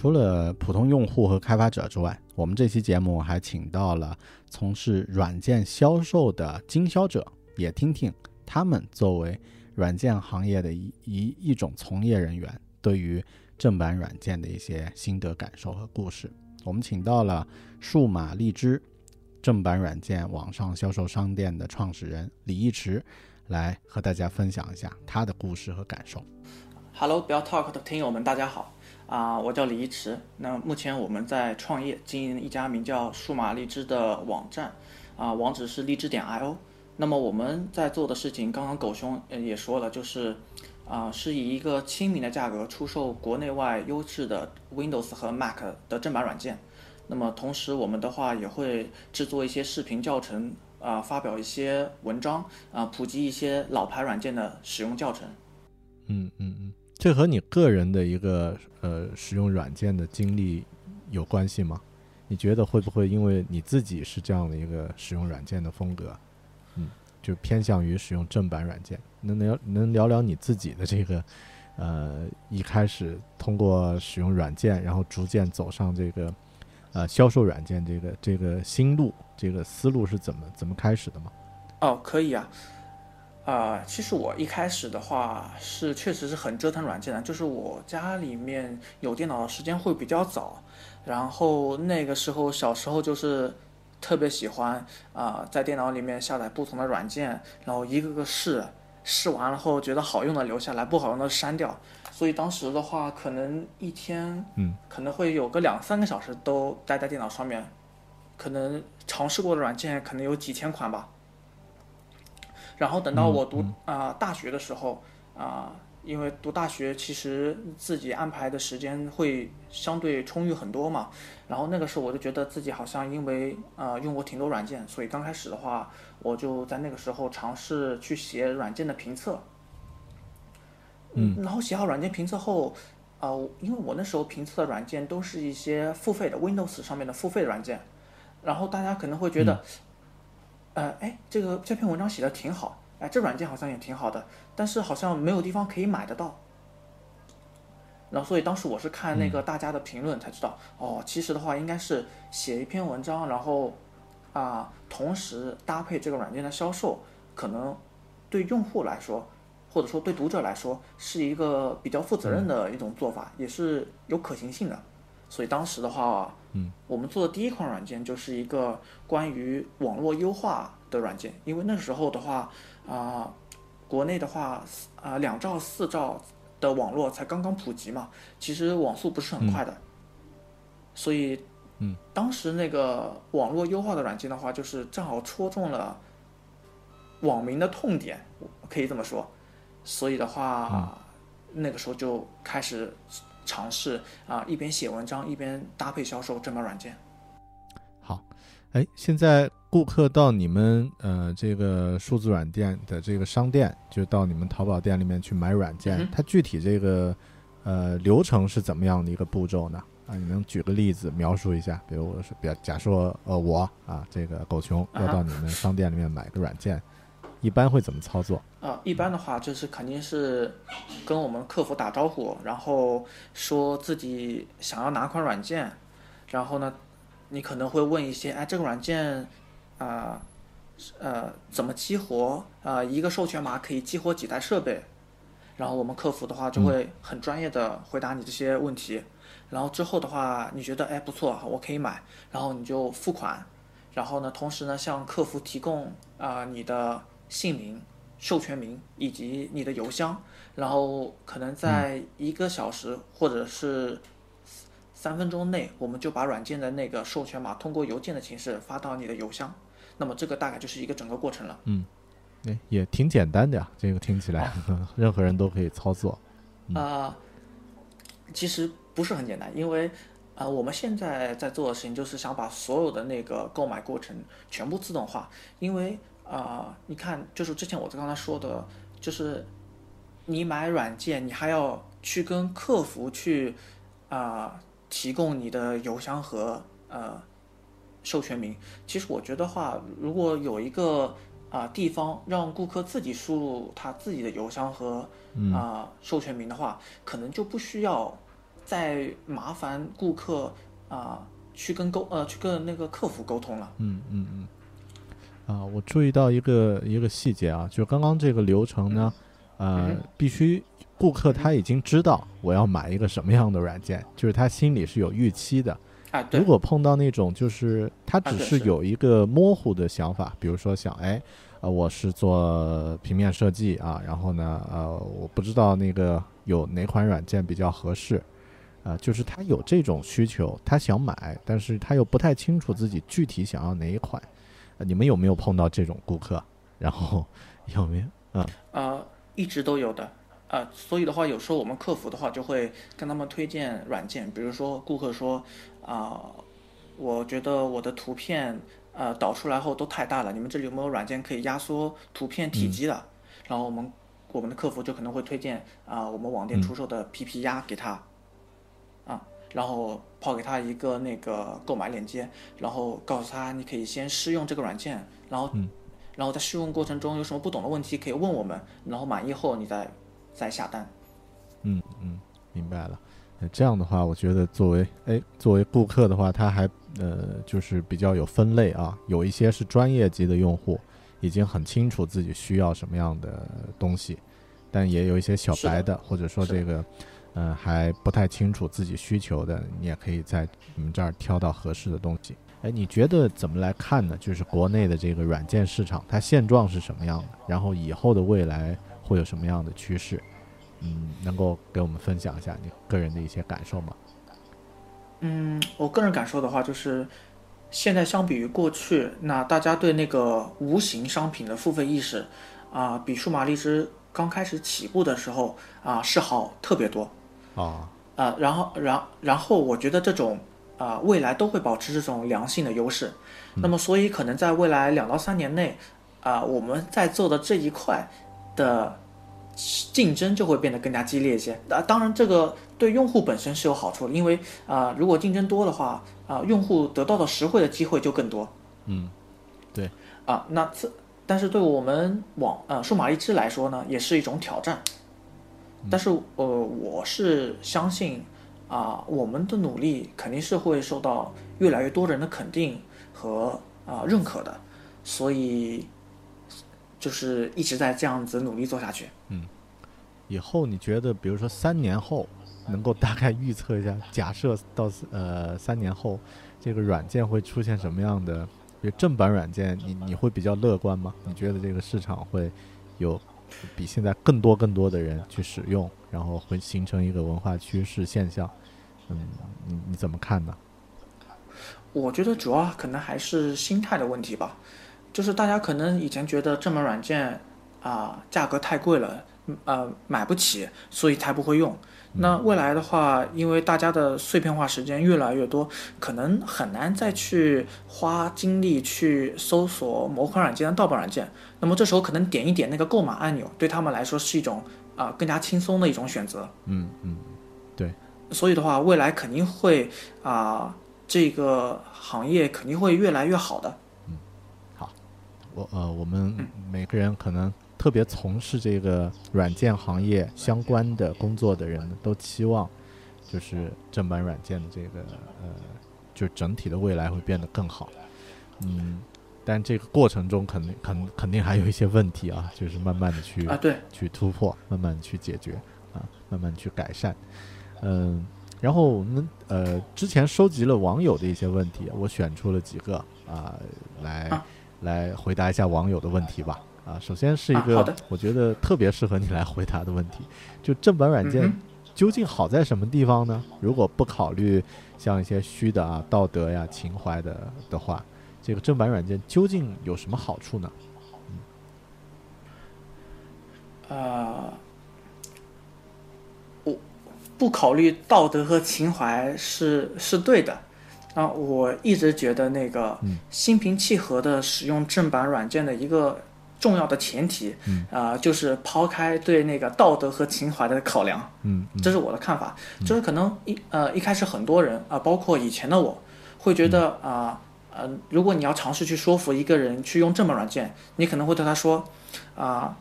除了普通用户和开发者之外，我们这期节目还请到了从事软件销售的经销者，也听听他们作为软件行业的一一一种从业人员，对于正版软件的一些心得感受和故事。我们请到了数码荔枝正版软件网上销售商店的创始人李一池，来和大家分享一下他的故事和感受。Hello Bell Talk 的听友们，大家好啊、我叫李一池。那目前我们在创业经营一家名叫数码荔枝的网站，啊、网址是荔枝点 io。那么我们在做的事情，刚刚狗兄呃也说了，就是啊、是以一个亲民的价格出售国内外优质的 Windows 和 Mac 的正版软件。那么同时，我们的话也会制作一些视频教程，啊、发表一些文章，啊、普及一些老牌软件的使用教程。嗯嗯嗯，这和你个人的一个呃使用软件的经历有关系吗？你觉得会不会因为你自己是这样的一个使用软件的风格，嗯，就偏向于使用正版软件？能聊能聊聊你自己的这个呃一开始通过使用软件，然后逐渐走上这个呃销售软件这个这个心路这个思路是怎么怎么开始的吗？哦，可以啊。啊、其实我一开始的话是确实是很折腾软件的，就是我家里面有电脑的时间会比较早，然后那个时候小时候就是特别喜欢啊、在电脑里面下载不同的软件，然后一个个试，试完了后觉得好用的留下来，不好用的删掉。所以当时的话，可能一天，嗯，可能会有个两三个小时都待在电脑上面，可能尝试过的软件可能有几千款吧。然后等到我读啊、大学的时候啊、因为读大学其实自己安排的时间会相对充裕很多嘛。然后那个时候我就觉得自己好像因为呃用过挺多软件，所以刚开始的话，我就在那个时候尝试去写软件的评测。嗯，然后写好软件评测后，呃，因为我那时候评测的软件都是一些付费的 Windows 上面的付费软件，然后大家可能会觉得，呃，哎，这个这篇文章写的挺好，哎，这软件好像也挺好的，但是好像没有地方可以买得到。然后，所以当时我是看那个大家的评论才知道，哦，其实的话应该是写一篇文章，然后啊、同时搭配这个软件的销售，可能对用户来说，或者说对读者来说，是一个比较负责任的一种做法，也是有可行性的。所以当时的话，嗯，我们做的第一款软件就是一个关于网络优化的软件，因为那时候的话，啊、国内的话，啊、两兆、四兆的网络才刚刚普及嘛，其实网速不是很快的，所以，嗯，当时那个网络优化的软件的话，就是正好戳中了网民的痛点，可以这么说，所以的话，那个时候就开始尝试啊、一边写文章一边搭配销售这门软件。好，哎，现在顾客到你们呃这个数字软件的这个商店，就到你们淘宝店里面去买软件，嗯它具体这个呃流程是怎么样的一个步骤呢？啊，你能举个例子描述一下？比如我是比较假说呃我啊这个狗熊要到你们商店里面买个软件，一般会怎么操作？啊，一般的话就是肯定是跟我们客服打招呼，然后说自己想要哪款软件，然后呢，你可能会问一些，哎，这个软件，啊、呃，怎么激活？啊、一个授权码可以激活几台设备？然后我们客服的话就会很专业的回答你这些问题，然后之后的话，你觉得哎不错，我可以买，然后你就付款，然后呢，同时呢向客服提供啊、你的姓名、授权名以及你的邮箱，然后可能在一个小时或者是三分钟内，我们就把软件的那个授权码通过邮件的形式发到你的邮箱。那么这个大概就是一个整个过程了。哎，也挺简单的呀，这个听起来、任何人都可以操作。啊、其实不是很简单，因为啊、我们现在在做的事情就是想把所有的那个购买过程全部自动化，因为啊、你看，就是之前我刚才说的，就是你买软件，你还要去跟客服去啊、提供你的邮箱和呃授权名。其实我觉得话，如果有一个啊、地方让顾客自己输入他自己的邮箱和啊、授权名的话，可能就不需要再麻烦顾客啊、去跟沟呃去跟那个客服沟通了。嗯嗯嗯。啊，我注意到一个一个细节啊，就刚刚这个流程呢，呃嗯，必须顾客他已经知道我要买一个什么样的软件，就是他心里是有预期的。啊，对如，果碰到那种就是他只是是有一个模糊的想法，比如说想哎，呃，我是做平面设计啊，然后呢，呃，我不知道那个有哪款软件比较合适，啊、就是他有这种需求，他想买，但是他又不太清楚自己具体想要哪一款，呃你们有没有碰到这种顾客？然后有没有？啊、呃，一直都有的。呃，所以的话，有时候我们客服的话就会跟他们推荐软件，比如说顾客说啊、我觉得我的图片呃导出来后都太大了，你们这里有没有软件可以压缩图片体积的？然后我们我们的客服就可能会推荐啊、我们网店出售的 PP 压给他，啊，然后抛给他一个那个购买链接，然后告诉他你可以先试用这个软件，然后嗯然后在试用过程中有什么不懂的问题可以问我们，然后满意后你再再下单。嗯嗯，明白了。那这样的话，我觉得作为哎作为顾客的话，他还呃就是比较有分类啊，有一些是专业级的用户，已经很清楚自己需要什么样的东西，但也有一些小白的，或者说这个呃还不太清楚自己需求的，你也可以在你们这儿挑到合适的东西。哎，你觉得怎么来看呢？就是国内的这个软件市场，它现状是什么样的？然后以后的未来会有什么样的趋势？嗯，能够给我们分享一下你个人的一些感受吗？嗯，我个人感受的话，就是现在相比于过去，那大家对那个无形商品的付费意识啊、比数码荔枝刚开始起步的时候啊、是好特别多。啊，啊，然后，然然后，我觉得这种啊、未来都会保持这种良性的优势。那么，所以可能在未来两到三年内，啊、我们在做的这一块的竞争就会变得更加激烈一些。啊，当然，这个对用户本身是有好处的，因为啊、如果竞争多的话，啊、用户得到的实惠的机会就更多。嗯，对，啊，那这但是对我们网呃数码一枝来说呢，也是一种挑战。但是呃，我是相信啊、我们的努力肯定是会受到越来越多人的肯定和啊、认可的，所以就是一直在这样子努力做下去。嗯以后你觉得，比如说三年后，能够大概预测一下，假设到呃三年后，这个软件会出现什么样的？比如正版软件，你你会比较乐观吗？你觉得这个市场会有比现在更多更多的人去使用，然后会形成一个文化趋势现象？嗯，你你怎么看呢？我觉得主要可能还是心态的问题吧，就是大家可能以前觉得这门软件啊、价格太贵了，呃买不起，所以才不会用。那未来的话，因为大家的碎片化时间越来越多，可能很难再去花精力去搜索某款软件的盗版软件。那么这时候可能点一点那个购买按钮，对他们来说是一种啊、更加轻松的一种选择。嗯嗯，对所以的话，未来肯定会啊、这个行业肯定会越来越好的。嗯，好我呃，我们每个人可能特别从事这个软件行业相关的工作的人，都期望就是正版软件的这个呃，就整体的未来会变得更好。嗯，但这个过程中肯定肯肯定还有一些问题啊，就是慢慢的去啊，对，去突破，慢慢去解决啊，慢慢去改善。嗯，然后我们呃之前收集了网友的一些问题，我选出了几个啊来、啊来回答一下网友的问题吧。啊，首先是一个、我觉得特别适合你来回答的问题，就正版软件究竟好在什么地方呢？如果不考虑像一些虚的啊、道德呀、情怀的的话，这个正版软件究竟有什么好处呢？呃，我不考虑道德和情怀是是对的。啊，我一直觉得那个嗯心平气和的使用正版软件的一个重要的前提，嗯。啊、就是抛开对那个道德和情怀的考量，嗯嗯。这是我的看法。就是可能一呃一开始很多人啊、包括以前的我，会觉得啊呃如果你要尝试去说服一个人去用正版软件，你可能会对他说啊。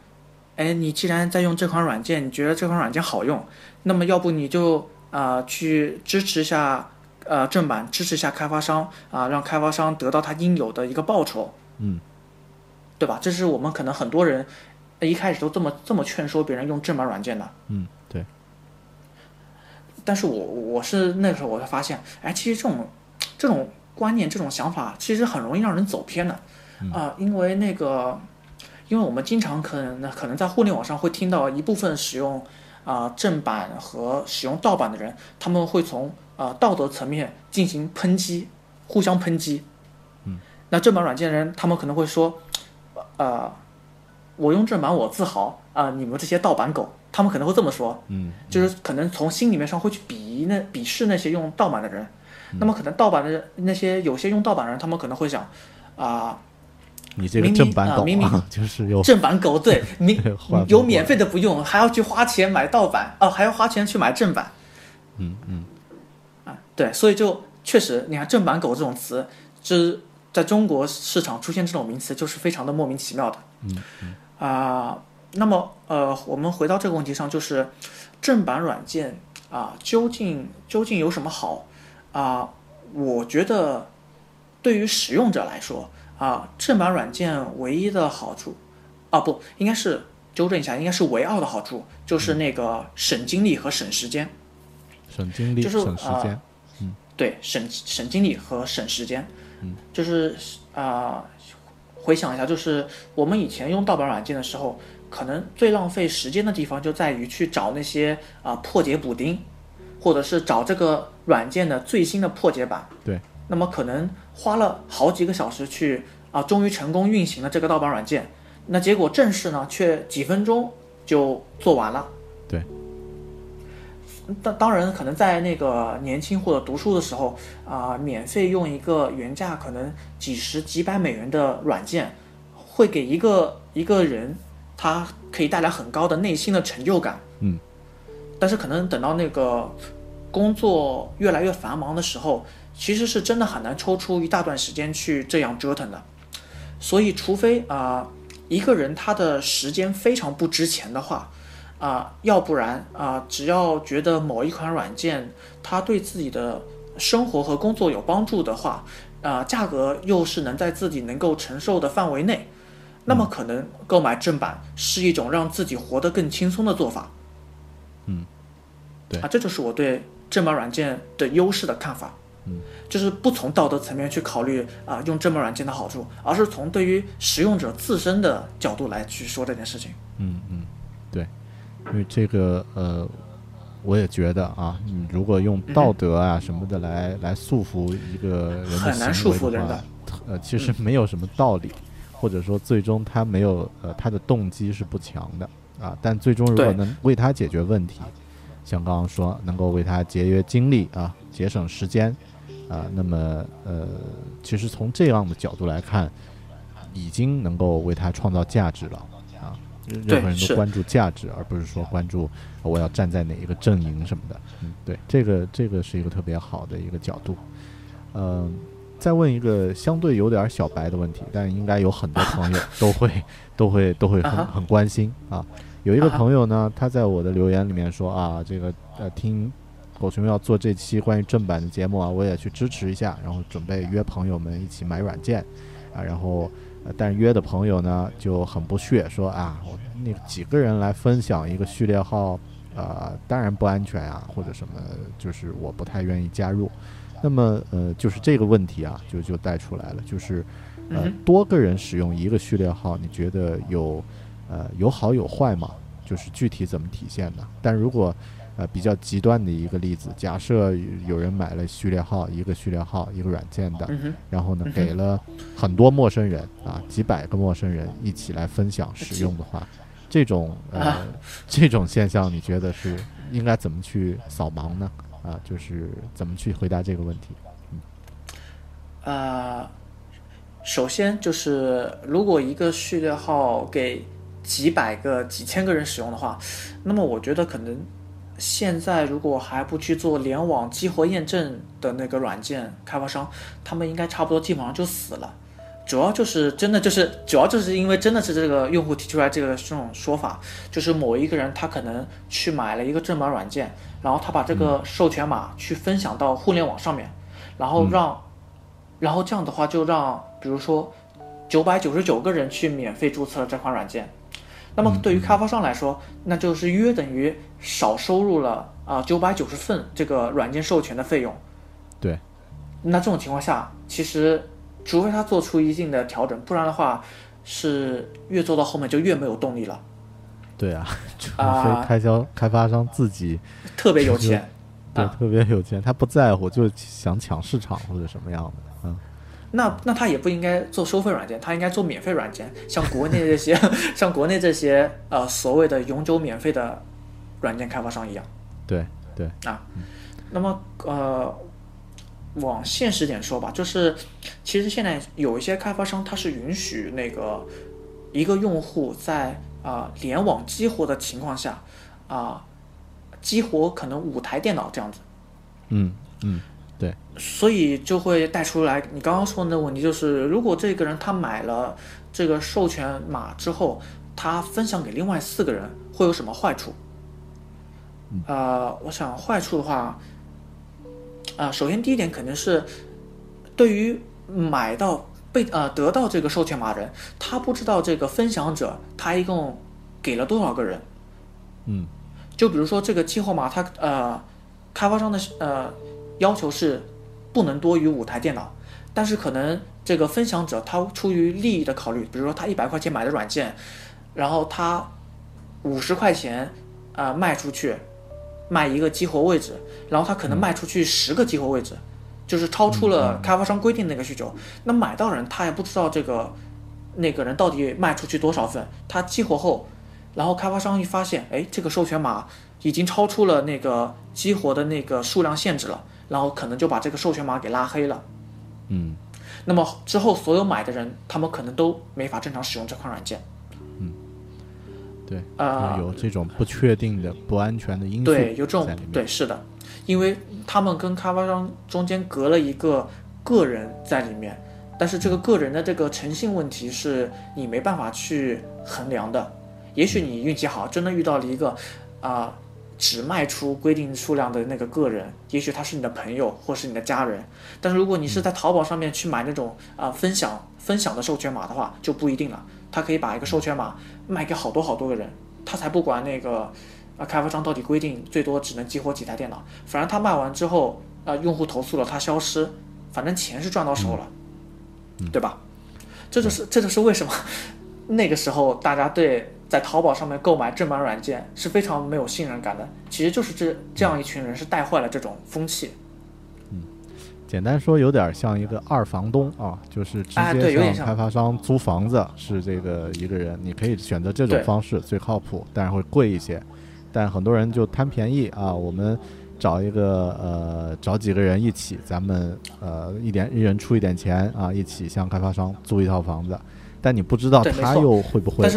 哎，你既然在用这款软件，你觉得这款软件好用，那么要不你就啊、呃去支持一下呃正版，支持一下开发商啊、让开发商得到他应有的一个报酬，嗯对吧？这是我们可能很多人呃一开始都这么这么劝说别人用正版软件的。嗯，对，但是我我是那个时候我才发现，哎，其实这种这种观念、这种想法，其实很容易让人走偏的，啊、因为那个，因为我们经常可能可能在互联网上会听到一部分使用啊、正版和使用盗版的人，他们会从啊、道德层面进行抨击，互相抨击。嗯，那正版软件的人，他们可能会说，呃，我用正版我自豪啊、你们这些盗版狗，他们可能会这么说。嗯就是可能从心里面上会去鄙夷那鄙视那些用盗版的人，嗯。那么可能盗版的人那些有些用盗版的人，他们可能会想，啊、你这个正版狗啊明明就是有正版狗对你有免费的不用，还要去花钱买盗版啊、还要花钱去买正版。嗯嗯。啊，对，所以就确实，你看正版狗这种词，就是在中国市场出现这种名词，就是非常的莫名其妙的。嗯啊、那么呃，我们回到这个问题上，就是正版软件啊，究竟究竟有什么好啊？我觉得对于使用者来说啊，正版软件唯一的好处啊，不应该是纠正一下，应该是唯二的好处就是那个省精力和省时间。省精力、就是省时间，对，省省精力和省时间。嗯，就是啊、回想一下，就是我们以前用盗版软件的时候，可能最浪费时间的地方就在于去找那些啊、破解补丁，或者是找这个软件的最新的破解版。对，那么可能花了好几个小时去啊，终于成功运行了这个盗版软件，那结果正式呢却几分钟就做完了。对，当当然，可能在那个年轻或者读书的时候啊、免费用一个原价可能几十几百美元的软件，会给一个一个人他可以带来很高的内心的成就感。嗯，但是可能等到那个工作越来越繁忙的时候，其实是真的很难抽出一大段时间去这样折腾的。所以，除非啊、一个人他的时间非常不值钱的话，啊、要不然啊、只要觉得某一款软件它对自己的生活和工作有帮助的话，啊、价格又是能在自己能够承受的范围内，那么可能购买正版是一种让自己活得更轻松的做法。嗯，对啊，这就是我对正版软件的优势的看法。嗯，就是不从道德层面去考虑啊、用正版软件的好处，而是从对于使用者自身的角度来去说这件事情。嗯嗯，对，因为这个呃，我也觉得啊，你如果用道德啊什么的来来束缚一个人的很难行为束缚人话的，呃，其实没有什么道理，或者说最终他没有呃他的动机是不强的啊，但最终如果能为他解决问题，像刚刚说能够为他节约精力啊，节省时间啊，那么呃，其实从这样的角度来看，已经能够为他创造价值了啊。任任何人都关注价值，而不是说关注我要站在哪一个阵营什么的。嗯，对，这个这个是一个特别好的一个角度。嗯、再问一个相对有点小白的问题，但应该有很多朋友都会 都会都会很很关心啊。有一个朋友呢，他在我的留言里面说啊，这个呃听狗熊要做这期关于正版的节目啊，我也去支持一下，然后准备约朋友们一起买软件啊，然后呃，但约的朋友呢就很不屑说啊，我那几个人来分享一个序列号，呃，当然不安全啊，或者什么，就是我不太愿意加入。那么呃，就是这个问题啊，就就带出来了，就是呃多个人使用一个序列号，你觉得有呃有好有坏吗？就是具体怎么体现的？但如果呃比较极端的一个例子，假设有有人买了序列号，一个序列号，一个软件的，然后呢给了很多陌生人啊，几百个陌生人一起来分享使用的话，这种呃啊 这种现象，你觉得是应该怎么去扫盲呢？啊，就是怎么去回答这个问题？嗯呃，首先就是如果一个序列号给几百个、几千个人使用的话，那么我觉得可能现在如果还不去做联网激活验证的那个软件开发商，他们应该差不多基本上就死了。主要就是真的就是主要就是因为真的是这个用户提出来这个这种说法，就是某一个人他可能去买了一个正版软件，然后他把这个授权码去分享到互联网上面，然后让，然后这样的话就让比如说九百九十九个人去免费注册了这款软件，那么对于开发商来说，那就是约等于少收入了啊九百九十份这个软件授权的费用。对，那这种情况下，其实除非他做出一定的调整，不然的话是越做到后面就越没有动力了，对啊，除啊。非开销开发商自己特别有钱。啊。对特别有钱，他不在乎，就想抢市场或者什么样的，嗯，那那他也不应该做收费软件，他应该做免费软件，像国内这些 像国内这些呃所谓的永久免费的软件开发商一样。对对啊，那么呃，往现实点说吧，就是其实现在有一些开发商，他是允许那个一个用户在啊、联网激活的情况下啊、激活可能五台电脑这样子，嗯嗯，对，所以就会带出来你刚刚说的那个问题，就是如果这个人他买了这个授权码之后，他分享给另外四个人会有什么坏处？呃，我想坏处的话，啊、首先第一点肯定是对于买到被呃得到这个授权码的人，他不知道这个分享者他一共给了多少个人。嗯就比如说这个激活码，他呃开发商的呃要求是不能多于五台电脑，但是可能这个分享者他出于利益的考虑，比如说他一百块钱买的软件，然后他五十块钱呃卖出去，卖一个激活位置，然后他可能卖出去十个激活位置，就是超出了开发商规定那个需求。那买到人他也不知道这个那个人到底卖出去多少份，他激活后。然后开发商一发现，哎，这个授权码已经超出了那个激活的那个数量限制了，然后可能就把这个授权码给拉黑了。嗯那么之后所有买的人，他们可能都没法正常使用这款软件。嗯对，啊有这种不确定的、不安全的因素对，有这种。对，是的，因为他们跟开发商中间隔了一个个人在里面，但是这个个人的这个诚信问题是你没办法去衡量的。也许你运气好，真的遇到了一个啊、只卖出规定数量的那个个人，也许他是你的朋友或是你的家人。但是如果你是在淘宝上面去买那种啊、分享分享的授权码的话，就不一定了。他可以把一个授权码卖给好多好多个人，他才不管那个啊开发商到底规定最多只能激活几台电脑。反正他卖完之后，啊用户投诉了，他消失，反正钱是赚到手了，对吧？这就是这就是为什么 那个时候大家对在淘宝上面购买正版软件是非常没有信任感的。其实就是这这样一群人是带坏了这种风气。嗯简单说，有点像一个二房东啊，就是直接向开发商租房子，是这个一个人，你可以选择这种方式最靠谱，但是会贵一些。但很多人就贪便宜啊，我们找一个呃找几个人一起，咱们呃一点一人出一点钱啊，一起向开发商租一套房子。但你不知道他又会不会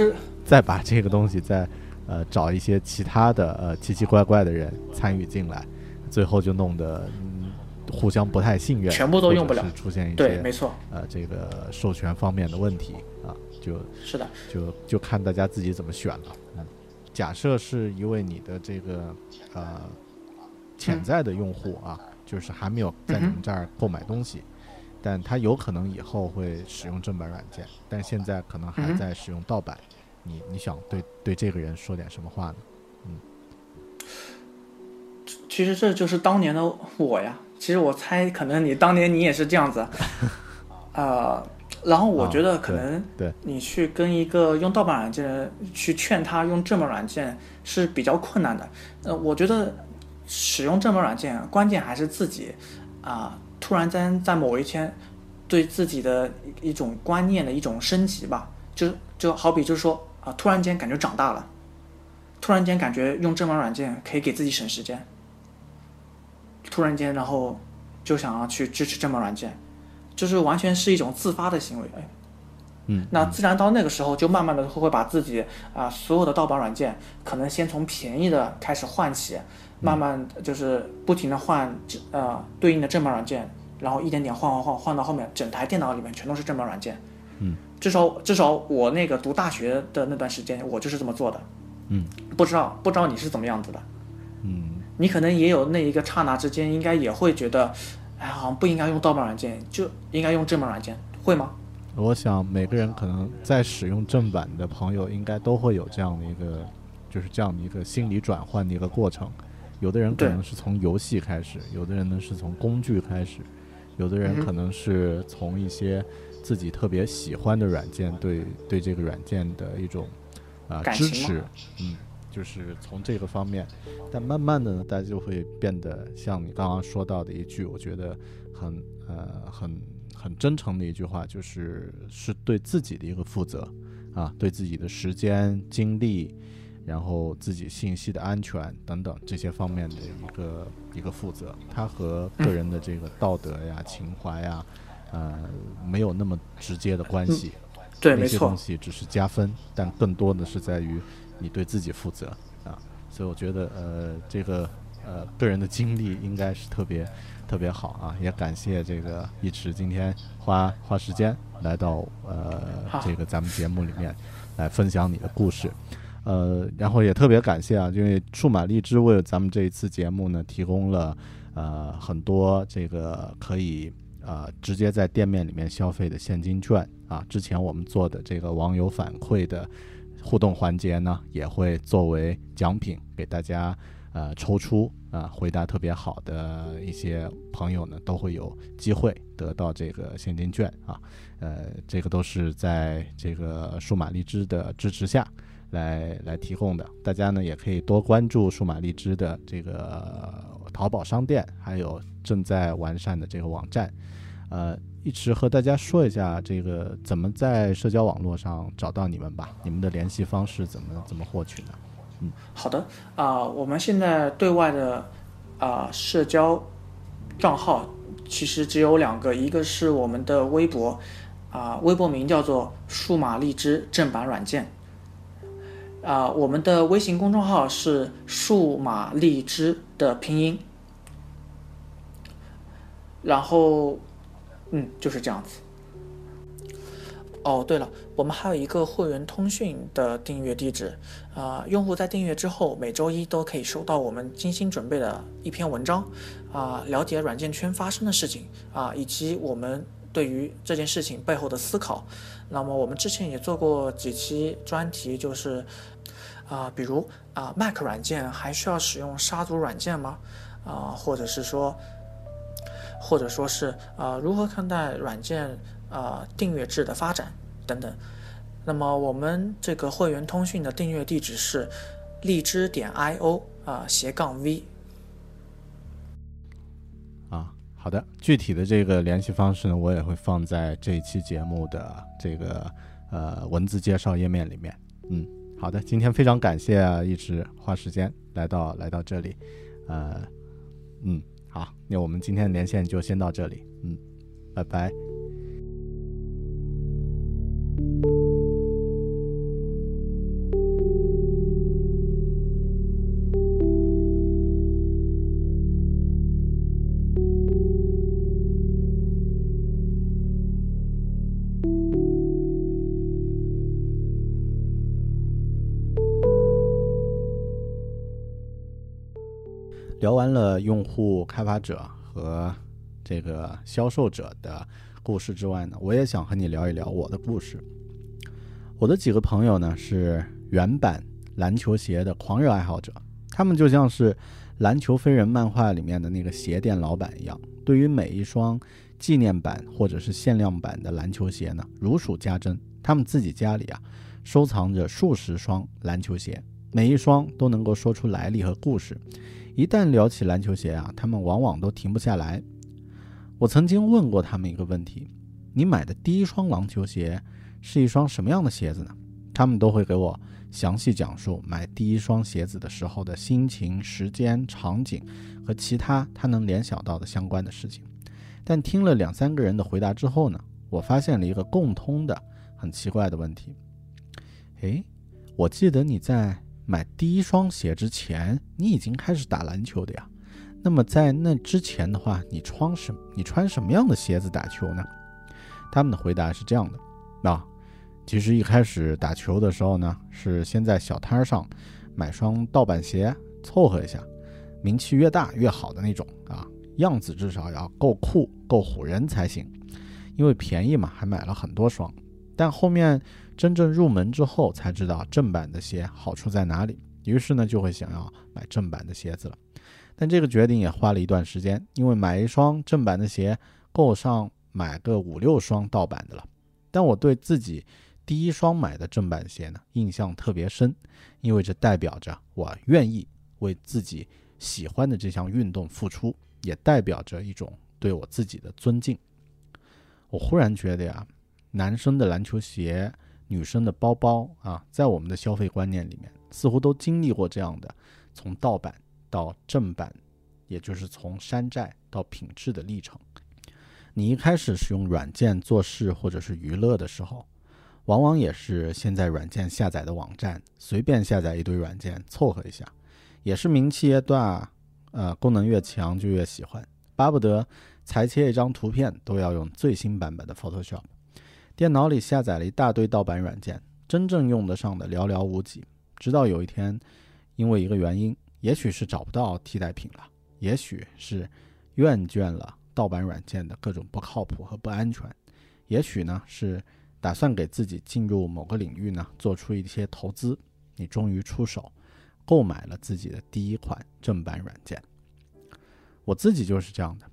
再把这个东西再呃找一些其他的呃奇奇怪怪的人参与进来，最后就弄得嗯互相不太信任，全部都用不了是出现一对，些没错，呃这个授权方面的问题啊，就是的，就就看大家自己怎么选了。嗯，假设是一位你的这个呃潜在的用户啊，就是还没有在你们这儿购买东西。但他有可能以后会使用正版软件，但现在可能还在使用盗版。你你想对对这个人说点什么话呢？嗯其实这就是当年的我呀。其实我猜，可能你当年你也是这样子，呃，然后我啊觉得可能对你去跟一个用盗版软件的人去劝他用正版软件是比较困难的。呃，我觉得使用正版软件，关键还是自己啊、突然间在某一天对自己的一一种观念的一种升级吧。就就好比就是说啊、突然间感觉长大了，突然间感觉用正版软件可以给自己省时间。突然间，然后就想要去支持正版软件，就是完全是一种自发的行为。哎，嗯，那自然到那个时候，就慢慢的会把自己啊、所有的盗版软件，可能先从便宜的开始换起，慢慢就是不停的换呃对应的正版软件，然后一点点换换换换到后面，整台电脑里面全都是正版软件。嗯，至少至少我那个读大学的那段时间，我就是这么做的。嗯，不知道不知道你是怎么样子的。嗯你可能也有那一个刹那之间，应该也会觉得，哎，好像不应该用盗版软件，就应该用正版软件，会吗？我想每个人可能在使用正版的朋友，应该都会有这样的一个，就是这样的一个心理转换的一个过程。有的人可能是从游戏开始，有的人呢是从工具开始，有的人可能是从一些自己特别喜欢的软件对对这个软件的一种啊、支持，嗯，就是从这个方面。但慢慢的呢，大家就会变得像你刚刚说到的一句，我觉得很呃很很真诚的一句话，就是是对自己的一个负责啊，对自己的时间、精力，然后自己信息的安全等等这些方面的一个一个负责。它和个人的这个道德呀、情怀呀，呃，没有那么直接的关系。对，没错那些东，西只是加分，但更多的是在于你对自己负责啊。所以我觉得，呃，这个呃个人的经历应该是特别特别好啊，也感谢这个一池今天花花时间来到呃这个咱们节目里面来分享你的故事。呃，然后也特别感谢啊，因为数码荔枝为咱们这一次节目呢，提供了呃很多这个可以呃直接在店面里面消费的现金券啊。之前我们做的这个网友反馈的互动环节呢，也会作为奖品给大家呃抽出啊，回答特别好的一些朋友呢，都会有机会得到这个现金券啊。呃，这个都是在这个数码荔枝的支持下。来来提供的，大家呢也可以多关注数码荔枝的这个淘宝商店，还有正在完善的这个网站。呃，一直和大家说一下这个怎么在社交网络上找到你们吧，你们的联系方式怎么怎么获取呢？嗯好的啊、我们现在对外的啊、社交账号其实只有两个，一个是我们的微博啊、微博名叫做“数码荔枝正版软件”啊、我们的微信公众号是“数码荔枝”的拼音，然后嗯就是这样子。哦，对了，我们还有一个会员通讯的订阅地址，啊、用户在订阅之后，每周一都可以收到我们精心准备的一篇文章，啊、了解软件圈发生的事情，啊、以及我们对于这件事情背后的思考。那么我们之前也做过几期专题，就是啊、比如啊、Mac 软件还需要使用杀毒软件吗？啊、或者是说，或者说是啊、如何看待软件啊、订阅制的发展等等。那么我们这个会员通讯的订阅地址是荔枝点 io 啊、斜杠 v 啊，好的，具体的这个联系方式呢，我也会放在这一期节目的这个呃文字介绍页面里面。嗯，好的，今天非常感谢，一直花时间来到来到这里，呃，嗯，好，那我们今天的连线就先到这里，嗯，拜拜。聊完了用户、开发者和这个销售者的故事之外呢，我也想和你聊一聊我的故事。我的几个朋友呢是原版篮球鞋的狂热爱好者，他们就像是篮球飞人漫画里面的那个鞋店老板一样，对于每一双纪念版或者是限量版的篮球鞋呢如数家珍。他们自己家里啊收藏着数十双篮球鞋，每一双都能够说出来历和故事。一旦聊起篮球鞋啊，他们往往都停不下来。我曾经问过他们一个问题：你买的第一双篮球鞋是一双什么样的鞋子呢？他们都会给我详细讲述买第一双鞋子的时候的心情、时间、场景和其他他能联想到的相关的事情。但听了两三个人的回答之后呢，我发现了一个共通的、很奇怪的问题。诶，我记得你在买第一双鞋之前，你已经开始打篮球的呀。那么在那之前的话，你穿什你穿什么样的鞋子打球呢？他们的回答是这样的：啊，其实一开始打球的时候呢，是先在小摊上买双盗版鞋凑合一下，名气越大越好的那种啊，样子至少要够酷够唬人才行。因为便宜嘛，还买了很多双。但后面真正入门之后，才知道正版的鞋好处在哪里，于是呢，就会想要买正版的鞋子了。但这个决定也花了一段时间，因为买一双正版的鞋够上买个五六双盗版的了。但我对自己第一双买的正版鞋呢，印象特别深，因为这代表着我愿意为自己喜欢的这项运动付出，也代表着一种对我自己的尊敬。我忽然觉得呀，男生的篮球鞋、女生的包包啊，在我们的消费观念里面，似乎都经历过这样的从盗版到正版，也就是从山寨到品质的历程。你一开始使用软件做事或者是娱乐的时候，往往也是先在软件下载的网站随便下载一堆软件凑合一下，也是名气越大，呃，功能越强就越喜欢，巴不得裁切一张图片都要用最新版本的 Photoshop。电脑里下载了一大堆盗版软件，真正用得上的寥寥无几。直到有一天，因为一个原因，也许是找不到替代品了，也许是厌倦了盗版软件的各种不靠谱和不安全，也许呢是打算给自己进入某个领域呢做出一些投资，你终于出手购买了自己的第一款正版软件。我自己就是这样的，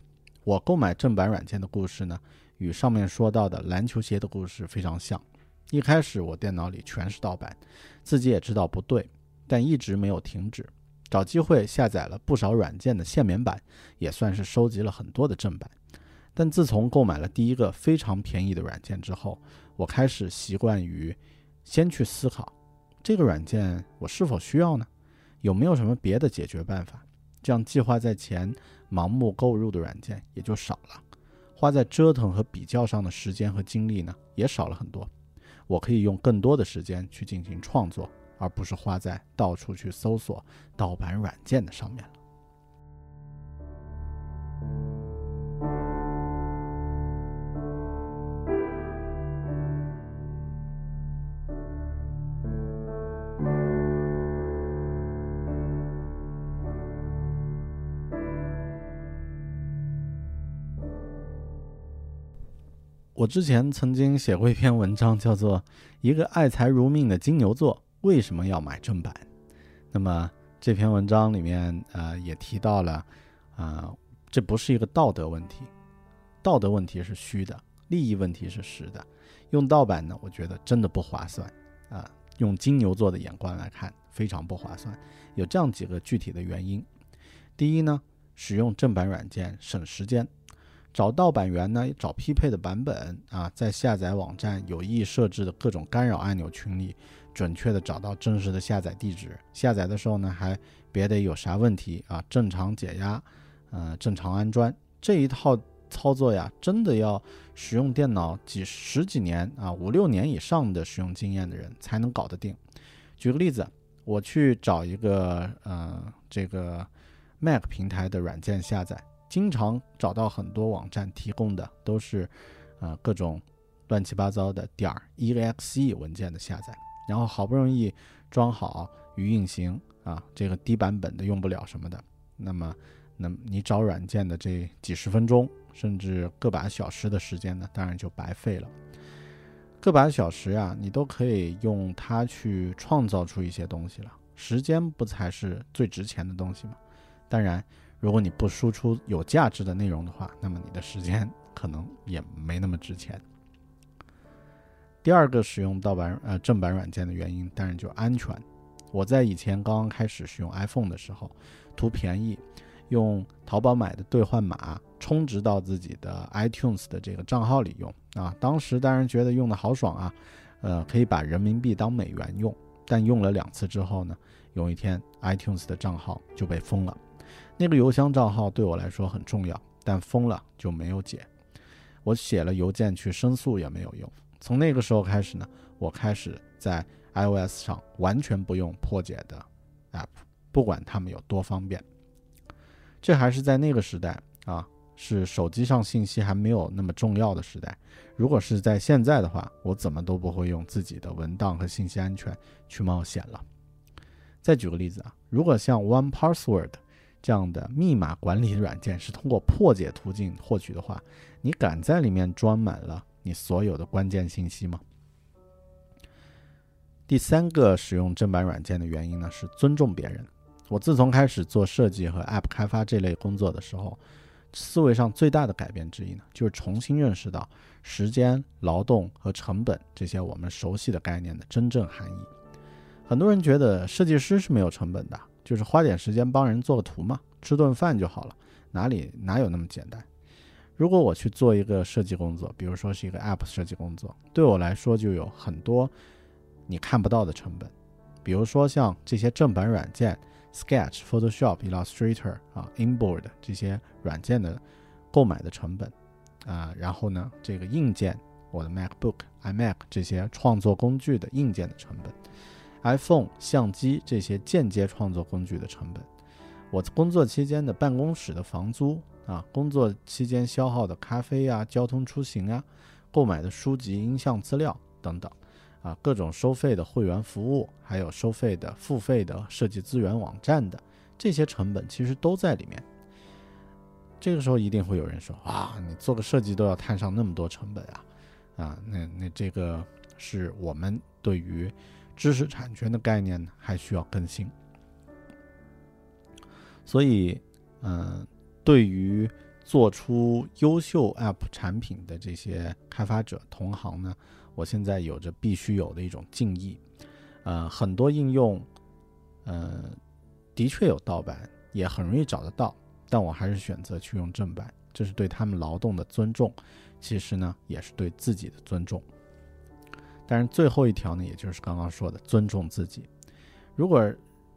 我购买正版软件的故事呢，与上面说到的篮球鞋的故事非常像。一开始我电脑里全是盗版，自己也知道不对，但一直没有停止，找机会下载了不少软件的限免版，也算是收集了很多的正版。但自从购买了第一个非常便宜的软件之后，我开始习惯于先去思考，这个软件我是否需要呢？有没有什么别的解决办法？这样计划在前、盲目购入的软件也就少了，花在折腾和比较上的时间和精力呢，也少了很多。我可以用更多的时间去进行创作，而不是花在到处去搜索盗版软件的上面了。之前曾经写过一篇文章，叫做《一个爱财如命的金牛座为什么要买正版》。那么这篇文章里面，呃，也提到了，啊、这不是一个道德问题，道德问题是虚的，利益问题是实的。用盗版呢，我觉得真的不划算啊、用金牛座的眼光来看，非常不划算。有这样几个具体的原因：第一呢，使用正版软件省时间。找盗版源呢，找匹配的版本啊，在下载网站有意设置的各种干扰按钮群里，准确的找到真实的下载地址。下载的时候呢，还别得有啥问题啊，正常解压，呃，正常安装这一套操作呀，真的要使用电脑几十几年啊，五六年以上的使用经验的人才能搞得定。举个例子，我去找一个呃这个 Mac 平台的软件下载。经常找到很多网站提供的都是，呃，各种乱七八糟的点儿 exe 文件的下载，然后好不容易装好与运行啊，这个低版本的用不了什么的，那么，那么你找软件的这几十分钟甚至个把小时的时间呢，当然就白费了。个把小时啊，你都可以用它去创造出一些东西了，时间不才是最值钱的东西吗？当然。如果你不输出有价值的内容的话，那么你的时间 可能也没那么值钱。第二个使用盗版呃正版软件的原因，当然就安全。我在以前刚刚开始使用 iPhone 的时候，图便宜，用淘宝买的兑换码充值到自己的 iTunes 的这个账号里用啊。当时当然觉得用的好爽啊，呃，可以把人民币当美元用。但用了两次之后呢，有一天 iTunes 的账号就被封了。那个邮箱账号对我来说很重要，但封了就没有解。我写了邮件去申诉也没有用。从那个时候开始呢，我开始在 iOS 上完全不用破解的 app，不管它们有多方便。这还是在那个时代啊，是手机上信息还没有那么重要的时代。如果是在现在的话，我怎么都不会用自己的文档和信息安全去冒险了。再举个例子啊，如果像 One Password。这样的密码管理软件是通过破解途径获取的话，你敢在里面装满了你所有的关键信息吗？第三个使用正版软件的原因呢是尊重别人。我自从开始做设计和 App 开发这类工作的时候，思维上最大的改变之一呢，就是重新认识到时间、劳动和成本这些我们熟悉的概念的真正含义。很多人觉得设计师是没有成本的。就是花点时间帮人做个图嘛，吃顿饭就好了，哪里哪有那么简单？如果我去做一个设计工作，比如说是一个 App 设计工作，对我来说就有很多你看不到的成本，比如说像这些正版软件，Sketch、Photoshop、Illustrator 啊、Inboard 这些软件的购买的成本啊，然后呢，这个硬件，我的 MacBook、iMac 这些创作工具的硬件的成本。iPhone、相机这些间接创作工具的成本，我工作期间的办公室的房租啊，工作期间消耗的咖啡啊、交通出行啊、购买的书籍、音像资料等等，啊，各种收费的会员服务，还有收费的付费的设计资源网站的这些成本，其实都在里面。这个时候一定会有人说啊，你做个设计都要摊上那么多成本啊，啊，那那这个是我们对于知识产权的概念呢，还需要更新。所以，嗯、对于做出优秀 App 产品的这些开发者同行呢，我现在有着必须有的一种敬意。呃，很多应用，呃，的确有盗版，也很容易找得到，但我还是选择去用正版，这是对他们劳动的尊重，其实呢，也是对自己的尊重。但是最后一条呢，也就是刚刚说的尊重自己。如果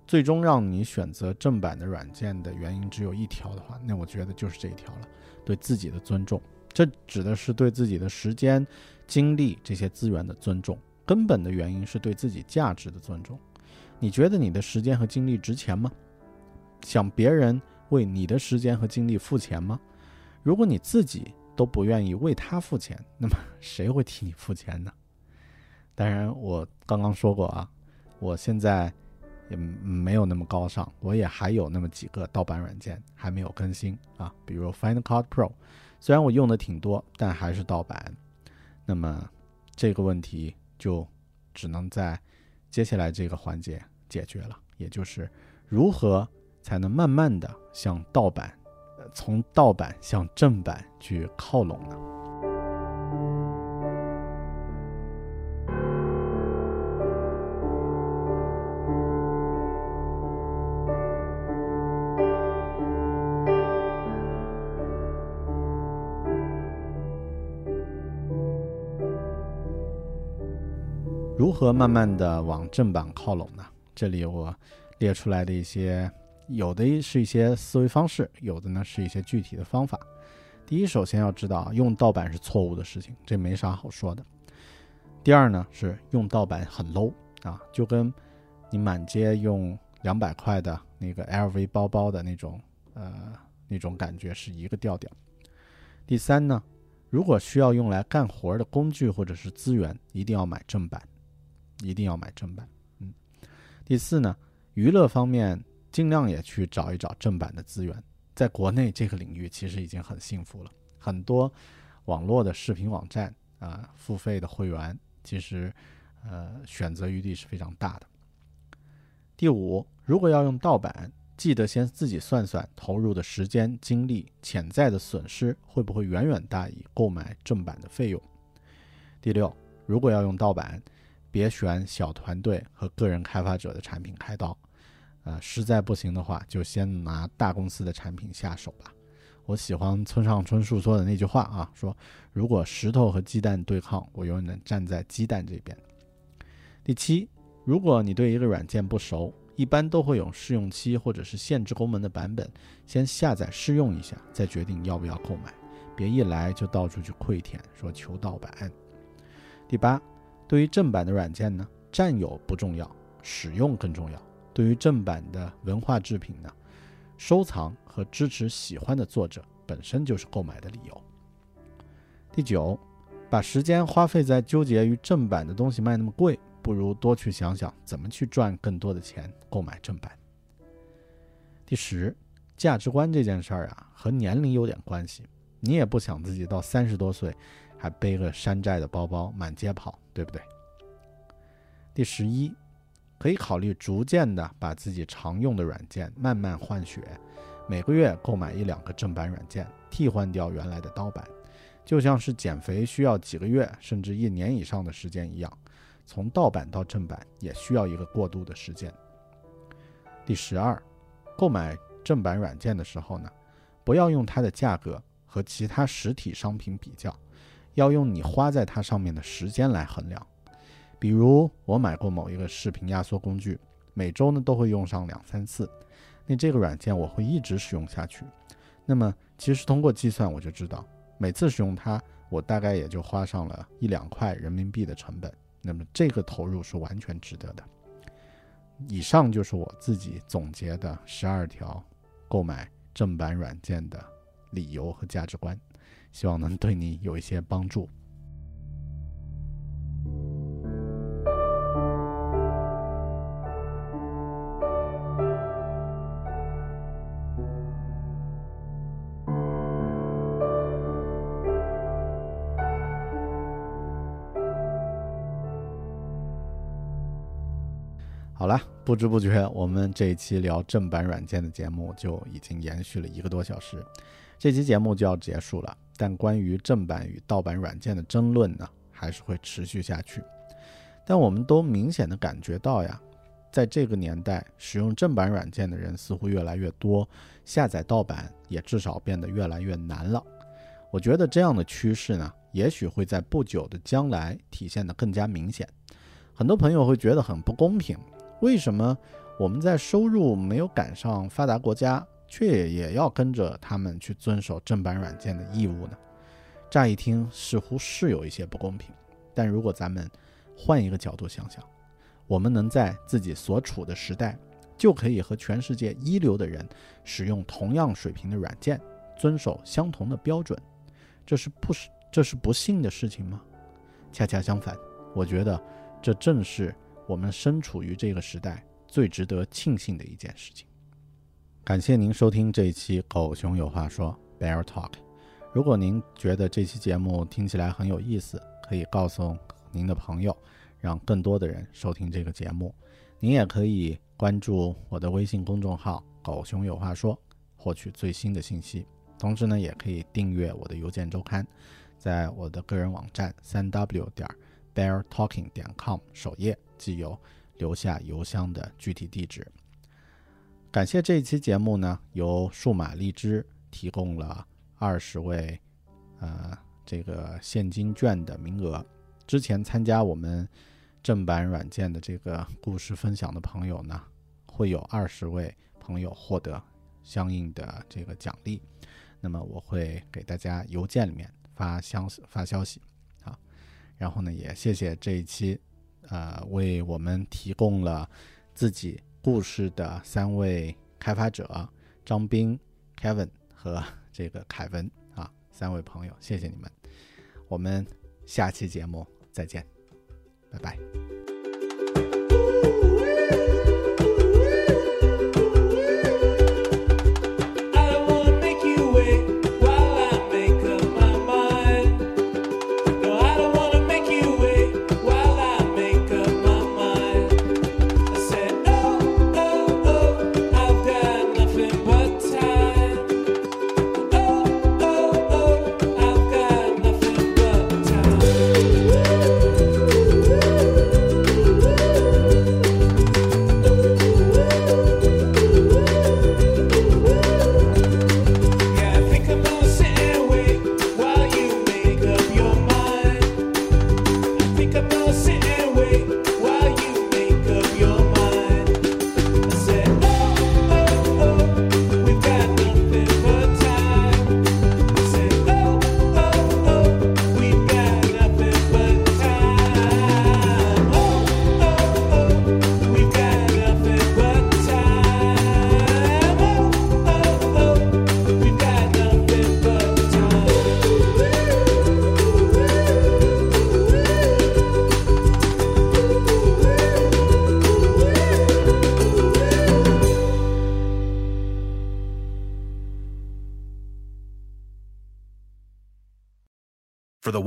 最终让你选择正版的软件的原因只有一条的话，那我觉得就是这一条了，对自己的尊重。这指的是对自己的时间、精力这些资源的尊重，根本的原因是对自己价值的尊重。你觉得你的时间和精力值钱吗？想别人为你的时间和精力付钱吗？如果你自己都不愿意为他付钱，那么谁会替你付钱呢？当然，我刚刚说过啊，我现在也没有那么高尚，我也还有那么几个盗版软件还没有更新啊，比如 Final Cut Pro，虽然我用的挺多，但还是盗版。那么这个问题就只能在接下来这个环节解决了，也就是如何才能慢慢的向盗版，从盗版向正版去靠拢呢？何慢慢的往正版靠拢呢？这里我列出来的一些，有的是一些思维方式，有的呢是一些具体的方法。第一，首先要知道，用盗版是错误的事情，这没啥好说的。第二呢，是用盗版很 low 啊，就跟你满街用两百块的那个 LV 包包的那种呃那种感觉是一个调调。第三呢，如果需要用来干活的工具或者是资源，一定要买正版。一定要买正版。嗯，第四呢，娱乐方面尽量也去找一找正版的资源。在国内这个领域其实已经很幸福了，很多网络的视频网站啊、付费的会员，其实呃选择余地是非常大的。第五，如果要用盗版，记得先自己算算投入的时间、精力、潜在的损失会不会远远大于购买正版的费用。第六，如果要用盗版，别选小团队和个人开发者的产品开刀，呃，实在不行的话，就先拿大公司的产品下手吧。我喜欢村上春树说的那句话啊，说如果石头和鸡蛋对抗，我永远能站在鸡蛋这边。第七，如果你对一个软件不熟，一般都会有试用期或者是限制功能的版本，先下载试用一下，再决定要不要购买，别一来就到处去跪舔，说求盗版。第八。对于正版的软件呢，占有不重要，使用更重要。对于正版的文化制品呢，收藏和支持喜欢的作者本身就是购买的理由。第九，把时间花费在纠结于正版的东西卖那么贵，不如多去想想怎么去赚更多的钱购买正版。第十，价值观这件事儿啊，和年龄有点关系。你也不想自己到三十多岁。还背个山寨的包包满街跑，对不对？第十一，可以考虑逐渐的把自己常用的软件慢慢换血，每个月购买一两个正版软件，替换掉原来的盗版，就像是减肥需要几个月甚至一年以上的时间一样，从盗版到正版也需要一个过渡的时间。第十二，购买正版软件的时候呢，不要用它的价格和其他实体商品比较。要用你花在它上面的时间来衡量，比如我买过某一个视频压缩工具，每周呢都会用上两三次，那这个软件我会一直使用下去。那么其实通过计算我就知道，每次使用它，我大概也就花上了一两块人民币的成本。那么这个投入是完全值得的。以上就是我自己总结的十二条购买正版软件的理由和价值观。希望能对你有一些帮助。好了不知不觉我们这一期聊正版软件的节目就已经延续了一个多小时。这期节目就要结束了。但关于正版与盗版软件的争论呢，还是会持续下去。但我们都明显的感觉到呀，在这个年代，使用正版软件的人似乎越来越多，下载盗版也至少变得越来越难了。我觉得这样的趋势呢，也许会在不久的将来体现得更加明显。很多朋友会觉得很不公平，为什么我们在收入没有赶上发达国家，却也要跟着他们去遵守正版软件的义务呢？乍一听似乎是有一些不公平，但如果咱们换一个角度想想，我们能在自己所处的时代，就可以和全世界一流的人使用同样水平的软件，遵守相同的标准，这是不是这是不幸的事情吗？恰恰相反，我觉得这正是我们身处于这个时代最值得庆幸的一件事情。感谢您收听这一期《狗熊有话说》Bear Talk。如果您觉得这期节目听起来很有意思，可以告诉您的朋友，让更多的人收听这个节目。您也可以关注我的微信公众号“狗熊有话说”，获取最新的信息。同时呢，也可以订阅我的邮件周刊，在我的个人网站三 w 点 beartalking 点 com 首页即有留下邮箱的具体地址。感谢这一期节目呢，由数码荔枝提供了二十位，呃，这个现金券的名额。之前参加我们正版软件的这个故事分享的朋友呢，会有二十位朋友获得相应的这个奖励。那么我会给大家邮件里面发消息发消息啊。然后呢，也谢谢这一期，呃，为我们提供了自己故事的三位开发者张斌、Kevin 和这个凯文啊，三位朋友，谢谢你们。我们下期节目再见，拜拜。